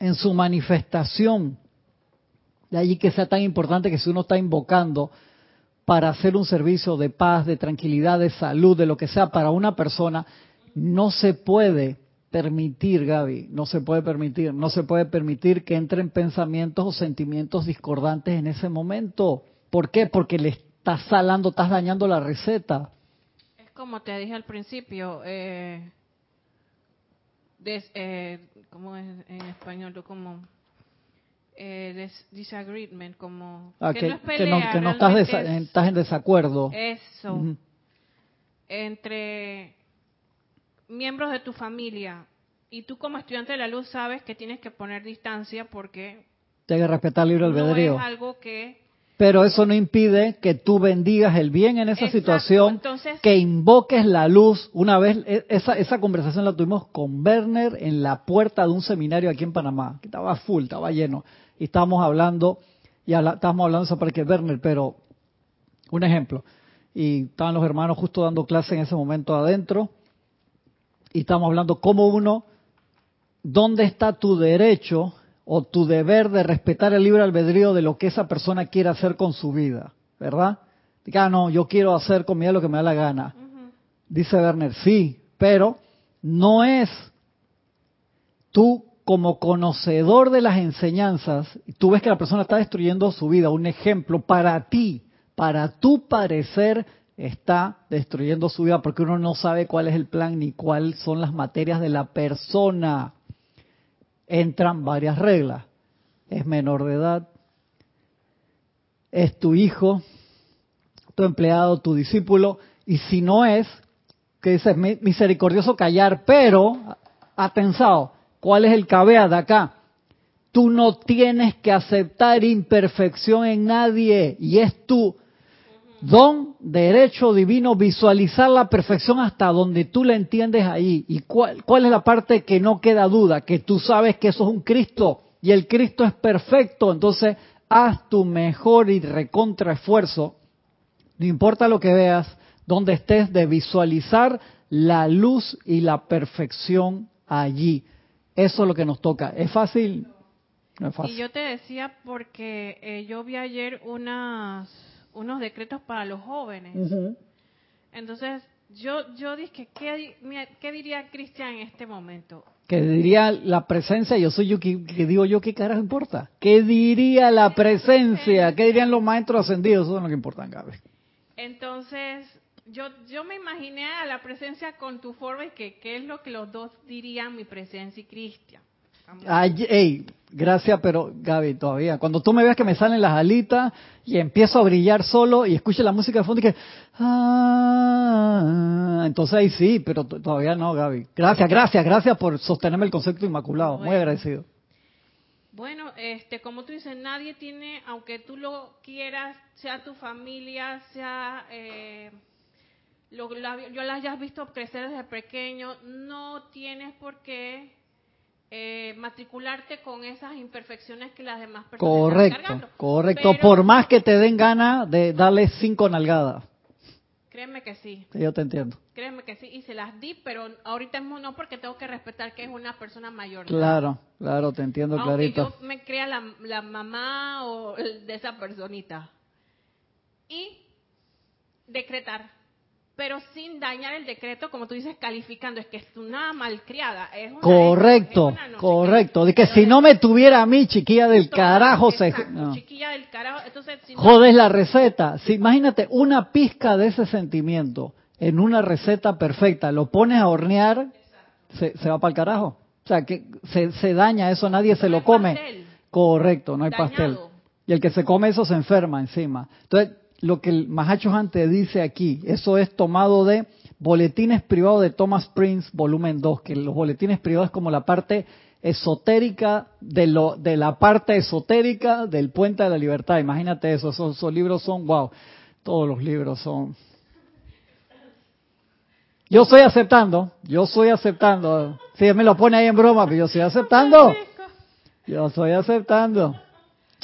en su manifestación. De allí que sea tan importante que si uno está invocando para hacer un servicio de paz, de tranquilidad, de salud, de lo que sea para una persona, no se puede permitir, Gaby, no se puede permitir, no se puede permitir que entren pensamientos o sentimientos discordantes en ese momento. ¿Por qué? Porque le estás salando, estás dañando la receta. Es como te dije al principio, eh, eh ¿cómo es en español? Como eh, disagreement, como ah, que, no, estás, estás, en desacuerdo. Eso. Entre miembros de tu familia y tú como estudiante de la luz sabes que tienes que poner distancia porque tienes que respetar el libre albedrío. No es algo que pero eso no impide que tú bendigas el bien en esa situación, que invoques la luz. Una vez, e, esa, esa conversación la tuvimos con Werner en la puerta de un seminario aquí en Panamá, que estaba full, estaba lleno. Y estábamos hablando, y estábamos hablando de esa parte que Werner, pero un ejemplo. Y estaban los hermanos justo dando clase en ese momento adentro, y estamos hablando cómo uno, dónde está tu derecho o tu deber de respetar el libre albedrío de lo que esa persona quiere hacer con su vida, ¿verdad? Diga, ah, no, yo quiero hacer con mi vida lo que me da la gana. Dice Werner, sí, pero no es tú como conocedor de las enseñanzas, tú ves que la persona está destruyendo su vida, un ejemplo para ti, para tu parecer está destruyendo su vida porque uno no sabe cuál es el plan ni cuáles son las materias de la persona. Entran varias reglas. Es menor de edad, es tu hijo, tu empleado, tu discípulo, y si no es, que dices misericordioso callar, pero, atensado, ¿cuál es el cabea de acá? Tú no tienes que aceptar imperfección en nadie, y es tu don, derecho divino, visualizar la perfección hasta donde tú la entiendes ahí. ¿Y cuál, cuál es la parte que no queda duda? Que tú sabes que eso es un Cristo y el Cristo es perfecto. Entonces, haz tu mejor y recontra esfuerzo, no importa lo que veas, donde estés, de visualizar la luz y la perfección allí. Eso es lo que nos toca. ¿Es fácil? No es fácil. Y yo te decía porque eh, yo vi ayer unas unos decretos para los jóvenes. Entonces, yo, yo dije, ¿qué, ¿qué diría Cristian en este momento? ¿Qué diría la presencia, yo soy yo que, digo yo, ¿qué carajo importa? ¿Qué diría la presencia? ¿Qué dirían los maestros ascendidos? Eso es lo que importa, Gaby. Entonces, yo, yo me imaginé a la presencia con tu forma y que qué es lo que los dos dirían, mi presencia y Cristian. Ay, gracias, pero Gaby, todavía. Cuando tú me veas que me salen las alitas y empiezo a brillar solo y escucho la música de fondo y que... Ah, entonces ahí sí, pero todavía no, Gaby. Gracias, gracias, gracias por sostenerme el concepto inmaculado. Muy agradecido. Bueno, este, como tú dices, nadie tiene, aunque tú lo quieras, sea tu familia, sea... Eh, lo, yo las hayas visto crecer desde pequeño, no tienes por qué eh, matricularte con esas imperfecciones que las demás personas correcto, están Correcto, por más que te den ganas de darle cinco nalgadas. Créeme que sí. Yo te entiendo. Créeme que sí, y se las di, pero ahorita mismo no porque tengo que respetar que es una persona mayor. Claro, claro, te entiendo Aunque clarito. yo me crea la, la mamá o de esa personita. Y decretar pero sin dañar el decreto, como tú dices, calificando, es que es una malcriada. Es una correcto, correcto. De que si no me tuviera a mí, chiquilla del carajo, se... Chiquilla del carajo, entonces... Jodes la receta. Si, imagínate, una pizca de ese sentimiento en una receta perfecta, lo pones a hornear, se, se, va para el carajo. O sea, que se, se daña eso, nadie se lo come. Correcto, no hay pastel. Y el que se come eso se enferma encima. Entonces, lo que el Mahacho antes dice aquí, eso es tomado de Boletines privados de Thomas Prince, volumen 2, que los boletines privados es como la parte esotérica de, lo, de la parte esotérica del Puente de la Libertad. Imagínate eso, esos, libros son, wow, todos los libros son yo estoy aceptando, yo estoy aceptando. Si me lo pone ahí en broma, pero yo estoy aceptando. Yo estoy aceptando.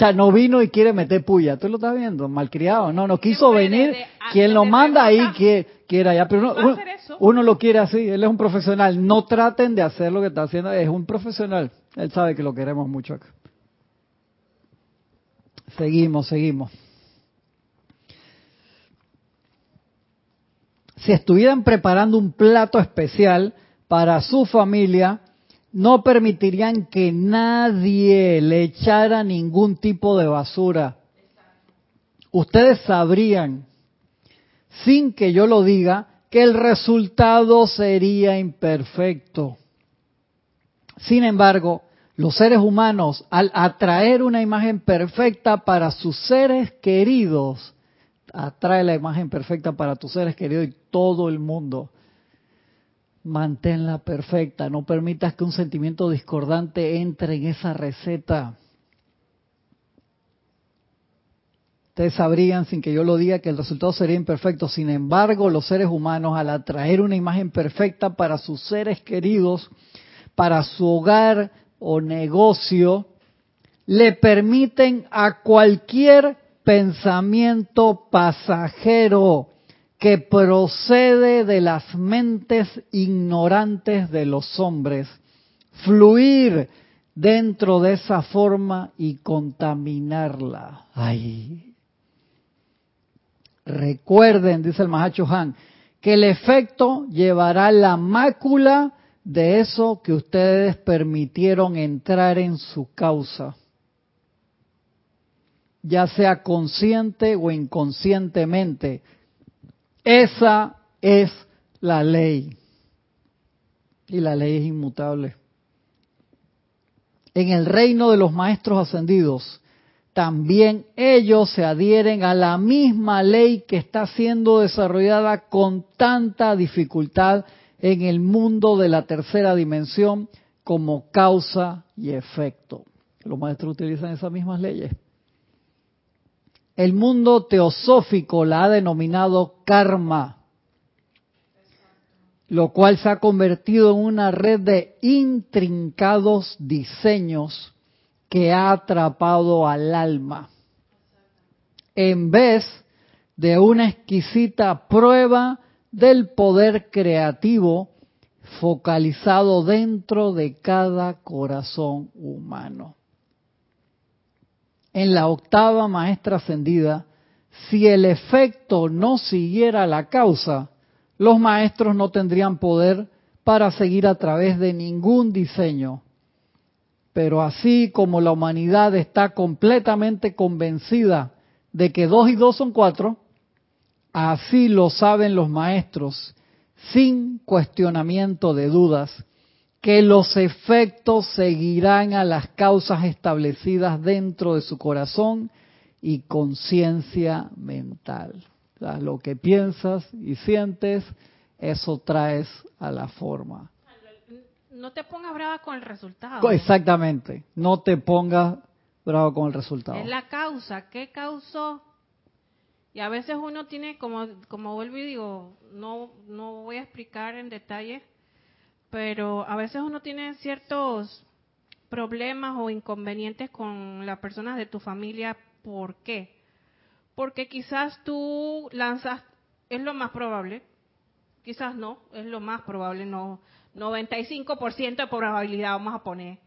Sea, no vino y quiere meter puya. ¿Tú lo estás viendo? Malcriado. No, no quiso venir. Quien lo manda ahí quiere, quiere allá. Pero uno, uno, lo quiere así. Él es un profesional. No traten de hacer lo que está haciendo. Es un profesional. Él sabe que lo queremos mucho acá. Seguimos, seguimos. si estuvieran preparando un plato especial para su familia, no permitirían que nadie le echara ningún tipo de basura. Ustedes sabrían, sin que yo lo diga, que el resultado sería imperfecto. Sin embargo, los seres humanos, al atraer una imagen perfecta para sus seres queridos, atrae la imagen perfecta para tus seres queridos y todo el mundo. Manténla perfecta, no permitas que un sentimiento discordante entre en esa receta. Ustedes sabrían, sin que yo lo diga, que el resultado sería imperfecto. Sin embargo, los seres humanos, al atraer una imagen perfecta para sus seres queridos, para su hogar o negocio, le permiten a cualquier pensamiento pasajero que procede de las mentes ignorantes de los hombres, fluir dentro de esa forma y contaminarla. Ay. Recuerden, dice el Mahacho Han, que el efecto llevará la mácula de eso que ustedes permitieron entrar en su causa ya sea consciente o inconscientemente. Esa es la ley. Y la ley es inmutable. En el reino de los maestros ascendidos, también ellos se adhieren a la misma ley que está siendo desarrollada con tanta dificultad en el mundo de la tercera dimensión como causa y efecto. Los maestros utilizan esas mismas leyes. El mundo teosófico la ha denominado karma, lo cual se ha convertido en una red de intrincados diseños que ha atrapado al alma. En vez de una exquisita prueba del poder creativo focalizado dentro de cada corazón humano en la octava maestra ascendida, si el efecto no siguiera la causa, los maestros no tendrían poder para seguir a través de ningún diseño. Pero así como la humanidad está completamente convencida de que dos y dos son cuatro, así lo saben los maestros, sin cuestionamiento de dudas, que los efectos seguirán a las causas establecidas dentro de su corazón y conciencia mental. lo que piensas y sientes, eso traes a la forma. No te pongas brava con el resultado. Exactamente, no te pongas bravo con el resultado. Es la causa, ¿qué causó? Y a veces uno tiene, como, como vuelvo y digo, no, no voy a explicar en detalle, pero a veces uno tiene ciertos problemas o inconvenientes con las personas de tu familia. ¿Por qué? Porque quizás tú lanzas, es lo más probable, quizás no, es lo más probable, no, 95% de probabilidad vamos a poner,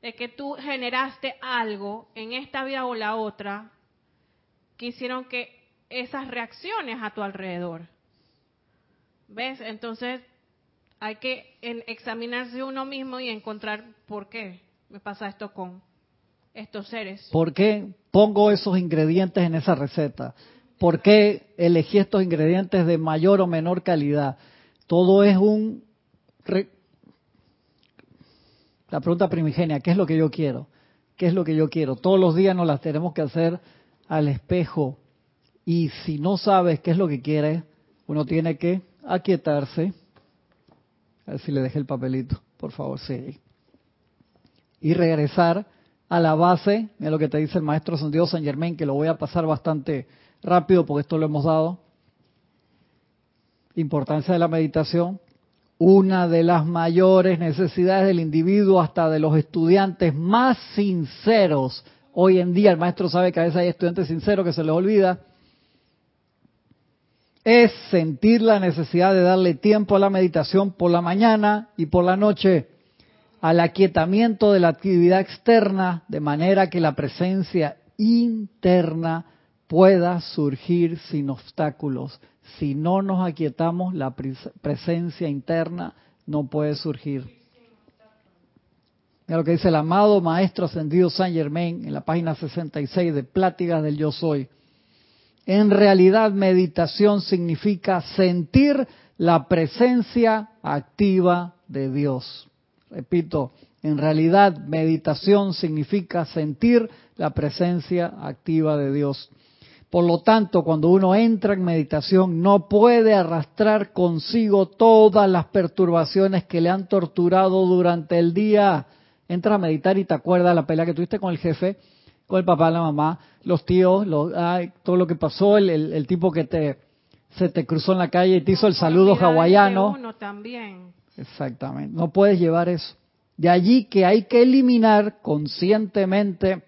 de que tú generaste algo en esta vida o la otra que hicieron que esas reacciones a tu alrededor. ¿Ves? Entonces, hay que examinarse uno mismo y encontrar por qué me pasa esto con estos seres. ¿Por qué pongo esos ingredientes en esa receta? ¿Por qué elegí estos ingredientes de mayor o menor calidad? Todo es un... La pregunta primigenia, ¿qué es lo que yo quiero? ¿Qué es lo que yo quiero? Todos los días nos las tenemos que hacer al espejo. Y si no sabes qué es lo que quieres, uno tiene que aquietarse. Ver si le dejé el papelito, por favor, sí. Y regresar a la base, de lo que te dice el maestro Santiago San Germain, que lo voy a pasar bastante rápido porque esto lo hemos dado. Importancia de la meditación. Una de las mayores necesidades del individuo, hasta de los estudiantes más sinceros. Hoy en día el maestro sabe que a veces hay estudiantes sinceros que se les olvida es sentir la necesidad de darle tiempo a la meditación por la mañana y por la noche, al aquietamiento de la actividad externa, de manera que la presencia interna pueda surgir sin obstáculos. Si no nos aquietamos, la presencia interna no puede surgir. Mira lo que dice el amado Maestro Ascendido Saint Germain en la página 66 de Pláticas del Yo Soy. En realidad, meditación significa sentir la presencia activa de Dios. Repito, en realidad, meditación significa sentir la presencia activa de Dios. Por lo tanto, cuando uno entra en meditación, no puede arrastrar consigo todas las perturbaciones que le han torturado durante el día. Entra a meditar y te acuerdas la pelea que tuviste con el jefe, con el papá, la mamá, los tíos, todo lo que pasó, el, tipo que te se te cruzó en la calle y te hizo el saludo hawaiano. también. Exactamente, no puedes llevar eso. De allí que hay que eliminar conscientemente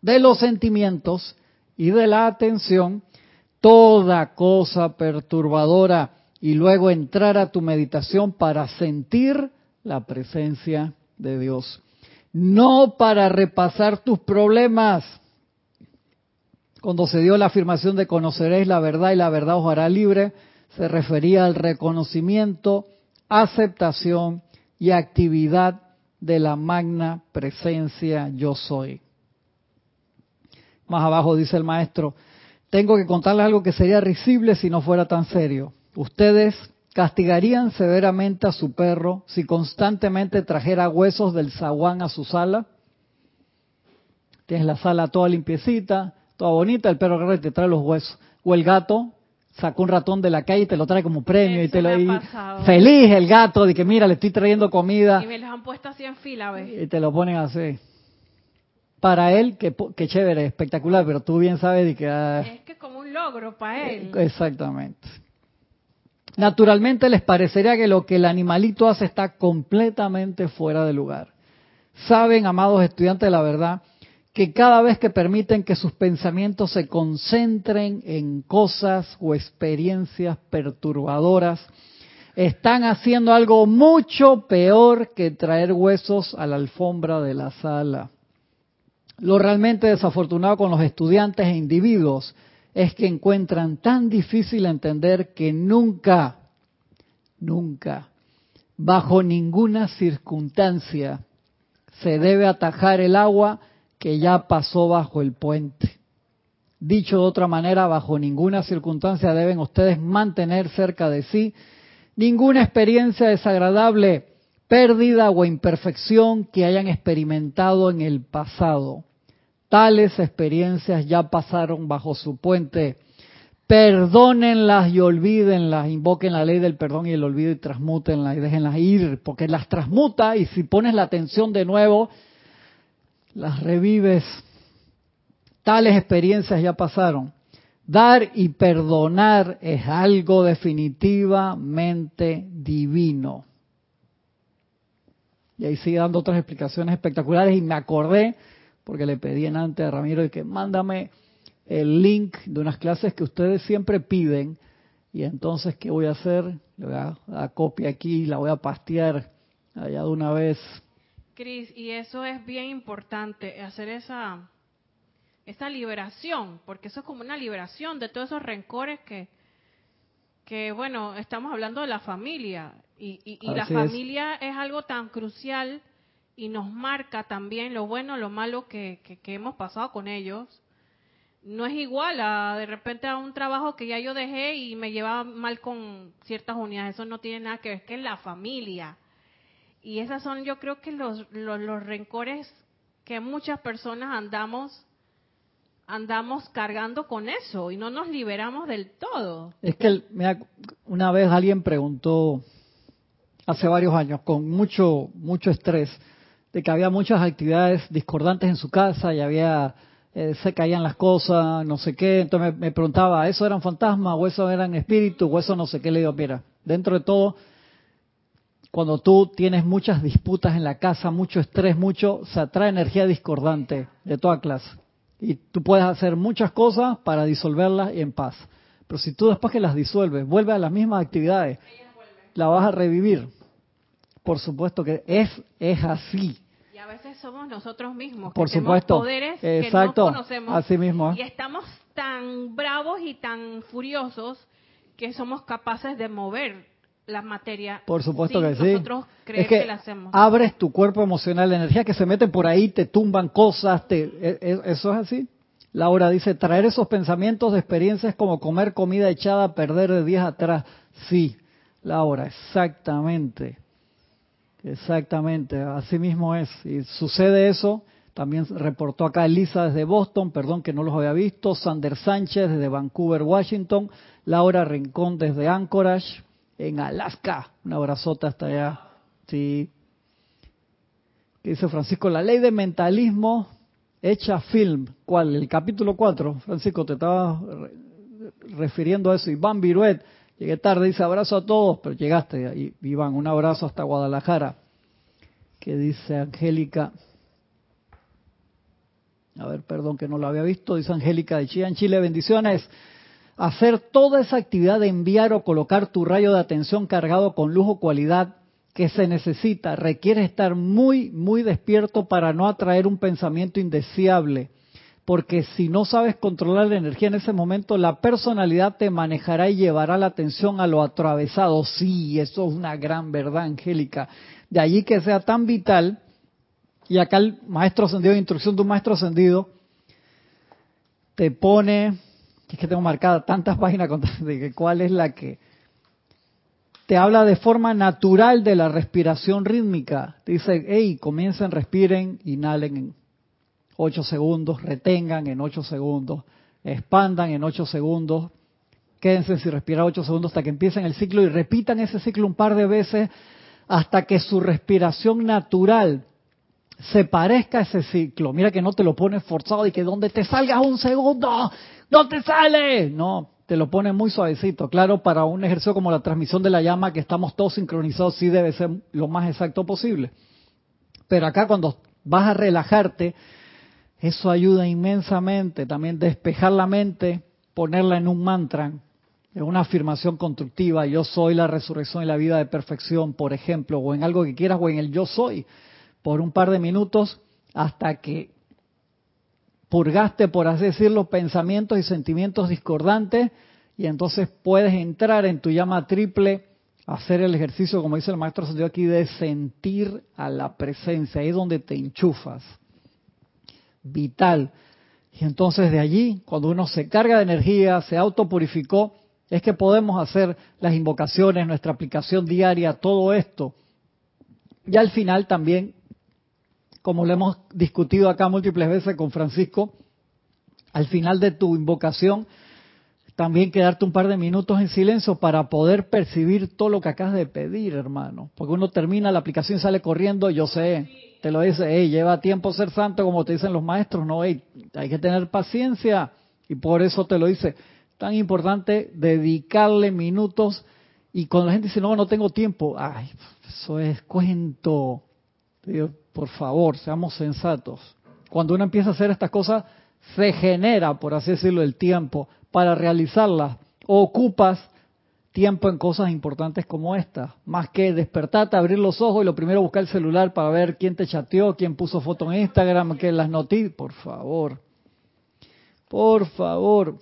de los sentimientos y de la atención toda cosa perturbadora y luego entrar a tu meditación para sentir la presencia de Dios no para repasar tus problemas. Cuando se dio la afirmación de conoceréis la verdad y la verdad os hará libre, se refería al reconocimiento, aceptación y actividad de la magna presencia yo soy. Más abajo dice el maestro, tengo que contarles algo que sería risible si no fuera tan serio. Ustedes ¿Castigarían severamente a su perro si constantemente trajera huesos del zaguán a su sala? Tienes la sala toda limpiecita, toda bonita, el perro agarra y te trae los huesos. O el gato sacó un ratón de la calle y te lo trae como premio y te lo y feliz el gato de que mira le estoy trayendo comida y me los han puesto así en fila ¿ves? y te lo ponen así para él que, que chévere espectacular pero tú bien sabes de que ah, es que como un logro para él exactamente Naturalmente les parecería que lo que el animalito hace está completamente fuera de lugar. Saben, amados estudiantes de la verdad, que cada vez que permiten que sus pensamientos se concentren en cosas o experiencias perturbadoras, están haciendo algo mucho peor que traer huesos a la alfombra de la sala. Lo realmente desafortunado con los estudiantes e individuos es que encuentran tan difícil entender que nunca, nunca, bajo ninguna circunstancia, se debe atajar el agua que ya pasó bajo el puente. Dicho de otra manera, bajo ninguna circunstancia deben ustedes mantener cerca de sí ninguna experiencia desagradable, pérdida o imperfección que hayan experimentado en el pasado. Tales experiencias ya pasaron bajo su puente. Perdónenlas y olvídenlas, invoquen la ley del perdón y el olvido y transmútenlas y déjenlas ir, porque las transmuta y si pones la atención de nuevo, las revives. Tales experiencias ya pasaron. Dar y perdonar es algo definitivamente divino. Y ahí sigue dando otras explicaciones espectaculares y me acordé porque le pedí en antes a Ramiro y que mándame el link de unas clases que ustedes siempre piden. Y entonces qué voy a hacer le voy a dar copia aquí la voy a pastear allá de una vez. Cris y eso es bien importante hacer esa esa liberación porque eso es como una liberación de todos esos rencores que que bueno estamos hablando de la familia. Y, y, la familia es algo tan crucial y nos marca también lo bueno, lo malo que, hemos pasado con ellos. No es igual a de repente a un trabajo que ya yo dejé y me llevaba mal con ciertas unidades. Eso no tiene nada que ver, es que es la familia. Y esas son yo creo que los, los, los rencores que muchas personas andamos andamos cargando con eso y no nos liberamos del todo. Es que, una vez alguien preguntó, hace varios años, con mucho, mucho estrés, de que había muchas actividades discordantes en su casa y había, eh, se caían las cosas, no sé qué. Entonces me, preguntaba, ¿eso eran fantasmas o eso eran espíritus o eso no sé qué? Le digo, mira, dentro de todo, cuando tú tienes muchas disputas en la casa, mucho estrés, mucho, se atrae energía discordante de toda clase. Y tú puedes hacer muchas cosas para disolverlas en paz. Pero si tú después que las disuelves, vuelves a las mismas actividades, la vas a revivir. Por supuesto que es, es así. Y a veces somos nosotros mismos. Por supuesto. poderes Exacto. que no conocemos. Así mismo. ¿eh? Y estamos tan bravos y tan furiosos que somos capaces de mover la materia. Por supuesto que sí. Nosotros creer es que, la hacemos. abres tu cuerpo emocional, la energía que se mete por ahí, te tumban cosas, te, e- e- eso es así. Laura dice, traer esos pensamientos de experiencias como comer comida echada a perder de días atrás. Sí, Laura, exactamente. Exactamente, así mismo es. Y sucede eso. También reportó acá Elisa desde Boston, perdón que no los había visto. Sander Sánchez desde Vancouver, Washington. Laura Rincón desde Anchorage, en Alaska. Un abrazote hasta allá. Sí. ¿Qué dice Francisco? La ley de mentalismo hecha film. ¿Cuál? El capítulo 4. Francisco, te estaba re- refiriendo a eso. Iván Viruet. Llegué tarde, dice abrazo a todos, pero llegaste. Y- Iván, un abrazo hasta Guadalajara. ¿Qué dice Angélica? A ver, perdón que no lo había visto. Dice Angélica de Chía en Chile. Bendiciones. Hacer toda esa actividad de enviar o colocar tu rayo de atención cargado con luz o cualidad que se necesita requiere estar muy, muy despierto para no atraer un pensamiento indeseable. Porque si no sabes controlar la energía en ese momento, la personalidad te manejará y llevará la atención a lo atravesado. Sí, eso es una gran verdad, Angélica. De allí que sea tan vital, y acá el maestro ascendido instrucción de un maestro ascendido te pone, es que tengo marcada tantas páginas de que cuál es la que te habla de forma natural de la respiración rítmica. Te dice, hey, comiencen, respiren, inhalen en 8 segundos, retengan en 8 segundos, expandan en 8 segundos, quédense sin respirar 8 segundos hasta que empiecen el ciclo y repitan ese ciclo un par de veces hasta que su respiración natural se parezca a ese ciclo. Mira que no te lo pones forzado y que donde te salgas un segundo, no te sale. No, te lo pones muy suavecito. Claro, para un ejercicio como la transmisión de la llama, que estamos todos sincronizados, sí debe ser lo más exacto posible. Pero acá cuando vas a relajarte, eso ayuda inmensamente. También despejar la mente, ponerla en un mantra, en una afirmación constructiva. Yo soy la resurrección y la vida de perfección, por ejemplo, o en algo que quieras, o en el yo soy, por un par de minutos hasta que purgaste, por así decirlo, pensamientos y sentimientos discordantes y entonces puedes entrar en tu llama triple, hacer el ejercicio, como dice el maestro Santiago aquí, de sentir a la presencia, ahí es donde te enchufas. Vital. Y entonces de allí, cuando uno se carga de energía, se autopurificó, es que podemos hacer las invocaciones, nuestra aplicación diaria, todo esto. Y al final también, como lo hemos discutido acá múltiples veces con Francisco, al final de tu invocación, también quedarte un par de minutos en silencio para poder percibir todo lo que acabas de pedir, hermano. Porque uno termina la aplicación y sale corriendo, yo sé, te lo dice, hey, lleva tiempo ser santo, como te dicen los maestros, no, hey, hay que tener paciencia. Y por eso te lo dice, tan importante dedicarle minutos. Y cuando la gente dice, no, no tengo tiempo, ay, eso es cuento. Por favor, seamos sensatos. Cuando uno empieza a hacer estas cosas, se genera, por así decirlo, el tiempo para realizarlas. O ocupas tiempo en cosas importantes como esta, más que despertarte, abrir los ojos y lo primero buscar el celular para ver quién te chateó, quién puso foto en Instagram, que las noticias, por favor, por favor.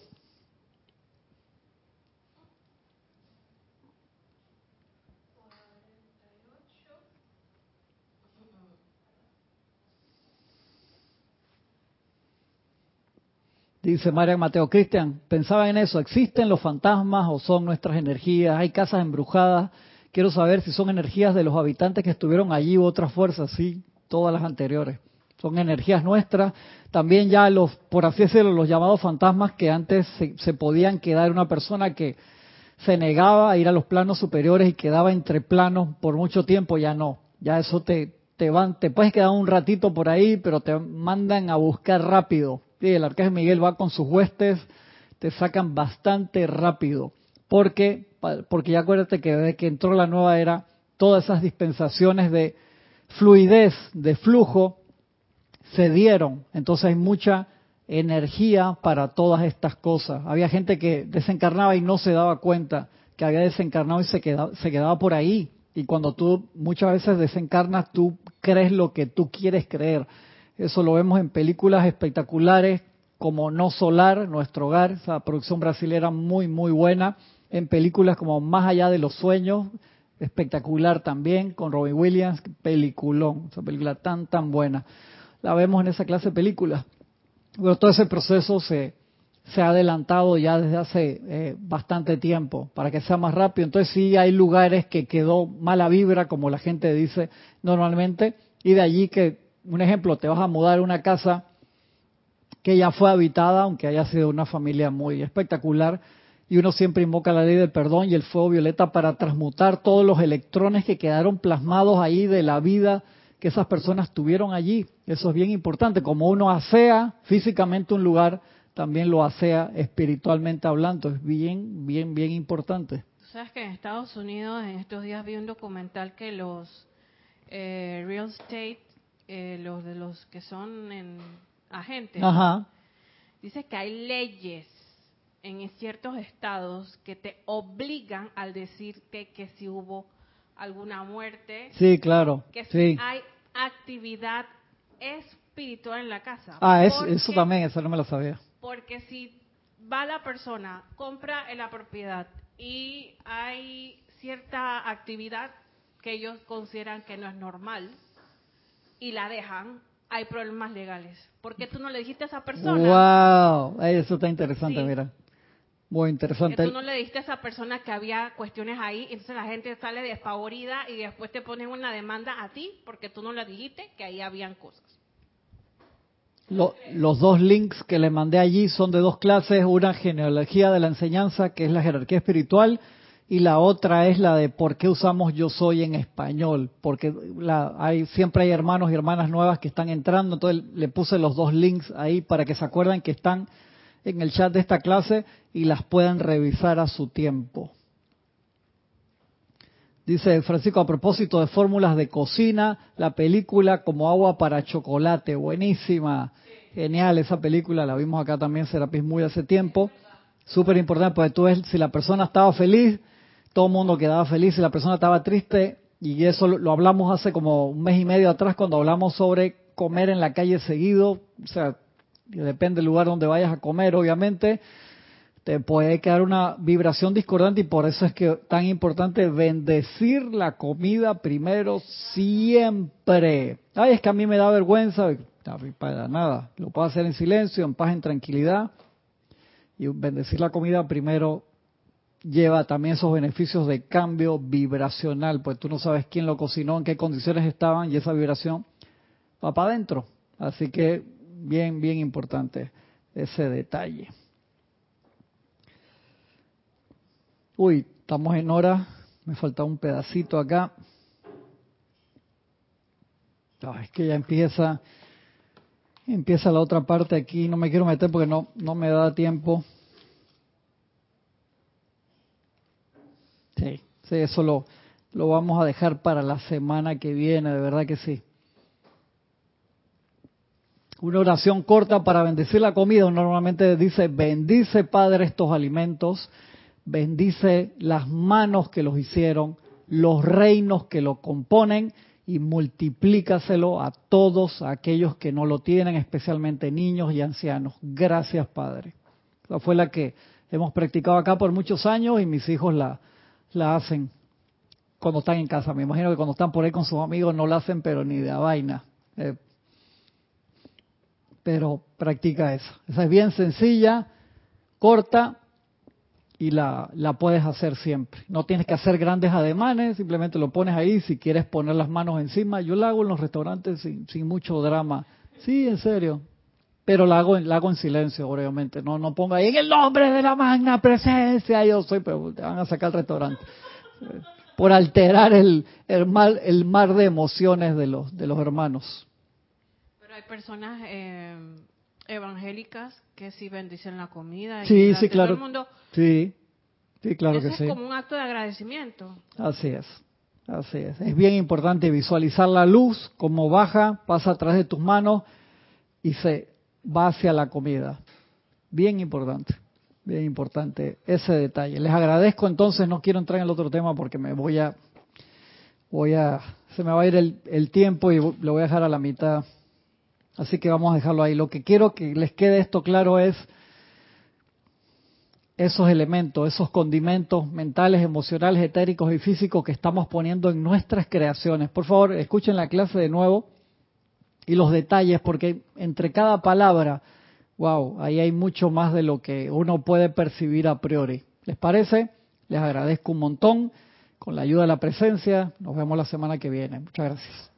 Dice María Mateo Cristian, pensaba en eso, ¿existen los fantasmas o son nuestras energías? ¿Hay casas embrujadas? Quiero saber si son energías de los habitantes que estuvieron allí u otras fuerzas, sí, todas las anteriores. Son energías nuestras. También ya los, por así decirlo, los llamados fantasmas que antes se, podían quedar una persona que se negaba a ir a los planos superiores y quedaba entre planos por mucho tiempo, ya no. Ya eso te, te van, te puedes quedar un ratito por ahí, pero te mandan a buscar rápido. Y el arcángel Miguel va con sus huestes, te sacan bastante rápido. Porque, porque ya acuérdate que desde que entró la nueva era, todas esas dispensaciones de fluidez, de flujo, se dieron. Entonces hay mucha energía para todas estas cosas. Había gente que desencarnaba y no se daba cuenta que había desencarnado y se quedaba, se quedaba por ahí. Y cuando tú muchas veces desencarnas, tú crees lo que tú quieres creer. Eso lo vemos en películas espectaculares como No Solar, Nuestro Hogar, esa producción brasilera muy, muy buena. En películas como Más Allá de los Sueños, espectacular también, con Robin Williams, peliculón, esa película tan, tan buena. La vemos en esa clase de películas. Pero todo ese proceso se, se ha adelantado ya desde hace eh, bastante tiempo para que sea más rápido. Entonces sí hay lugares que quedó mala vibra, como la gente dice normalmente, y de allí que, un ejemplo, te vas a mudar a una casa que ya fue habitada, aunque haya sido una familia muy espectacular, y uno siempre invoca la ley del perdón y el fuego violeta para transmutar todos los electrones que quedaron plasmados ahí de la vida que esas personas tuvieron allí. Eso es bien importante. Como uno asea físicamente un lugar, también lo asea espiritualmente hablando. Es bien, bien, bien importante. sabes que en Estados Unidos en estos días vi un documental que los eh, real estate, eh, los de los que son en agentes, dice que hay leyes en ciertos estados que te obligan al decirte que si hubo alguna muerte. Sí, claro. Que si hay actividad espiritual en la casa. Ah, eso, también, eso no me lo sabía. Porque si va la persona, compra en la propiedad y hay cierta actividad que ellos consideran que no es normal y la dejan, hay problemas legales. porque tú no le dijiste a esa persona? ¡Wow! Eso está interesante, mira. Muy interesante. Que tú no le diste a esa persona que había cuestiones ahí, entonces la gente sale despavorida y después te ponen una demanda a ti porque tú no le dijiste que ahí habían cosas. los dos links que le mandé allí son de dos clases, una genealogía de la enseñanza, que es la jerarquía espiritual, y la otra es la de por qué usamos yo soy en español, porque la, hay siempre hay hermanos y hermanas nuevas que están entrando, entonces le puse los dos links ahí para que se acuerden que están en el chat de esta clase y las puedan revisar a su tiempo. Dice Francisco, a propósito de fórmulas de cocina, la película como agua para chocolate, buenísima, genial esa película, la vimos acá también, Serapis muy hace tiempo, súper importante, porque tú ves, si la persona estaba feliz, todo el mundo quedaba feliz, si la persona estaba triste, y eso lo hablamos hace como un mes y medio atrás cuando hablamos sobre comer en la calle seguido, o sea, depende del lugar donde vayas a comer, obviamente, te puede quedar una vibración discordante y por eso es que tan importante bendecir la comida primero siempre. Ay, es que a mí me da vergüenza, para nada, lo puedo hacer en silencio, en paz, en tranquilidad. Y bendecir la comida primero lleva también esos beneficios de cambio vibracional, pues tú no sabes quién lo cocinó, en qué condiciones estaban y esa vibración va para adentro. Así que bien, bien importante ese detalle. Uy, estamos en hora, me falta un pedacito acá. es que ya empieza, empieza la otra parte aquí, no me quiero meter porque no, no me da tiempo. Sí, eso lo, lo vamos a dejar para la semana que viene, de verdad que sí. Una oración corta para bendecir la comida. normalmente dice, bendice Padre estos alimentos, bendice las manos que los hicieron, los reinos que lo componen y multiplícaselo a todos aquellos que no lo tienen, especialmente niños y ancianos. Gracias Padre. Esa fue la que hemos practicado acá por muchos años y mis hijos la, la hacen cuando están en casa. Me imagino que cuando están por ahí con sus amigos no la hacen, pero ni de vaina. Eh, pero practica eso. Esa es bien sencilla, corta y la, la puedes hacer siempre. No tienes que hacer grandes ademanes, simplemente lo pones ahí. Si quieres poner las manos encima, yo lo hago en los restaurantes sin, sin mucho drama. Sí, en serio. Pero la hago, la hago en silencio, obviamente. No, no ponga ahí en el nombre de la magna presencia, yo soy, pero te van a sacar al restaurante. Por alterar el, el, mar, el mar de emociones de los, de los hermanos. Pero hay personas eh, evangélicas que sí bendicen la comida. Y Sí, claro. Todo el mundo, Sí, sí, claro que es sí. como un acto de agradecimiento. Así es, así es. Es bien importante visualizar la luz, como baja, pasa a través de tus manos y se va hacia la comida. Bien importante, bien importante ese detalle. Les agradezco entonces, no quiero entrar en el otro tema porque me voy a, voy a, se me va a ir el, el tiempo y lo voy a dejar a la mitad. Así que vamos a dejarlo ahí. Lo que quiero que les quede esto claro es esos elementos, esos condimentos mentales, emocionales, etéricos y físicos que estamos poniendo en nuestras creaciones. Por favor, escuchen la clase de nuevo y los detalles, porque entre cada palabra, wow, ahí hay mucho más de lo que uno puede percibir a priori. ¿Les parece? Les agradezco un montón con la ayuda de la presencia. Nos vemos la semana que viene. Muchas gracias.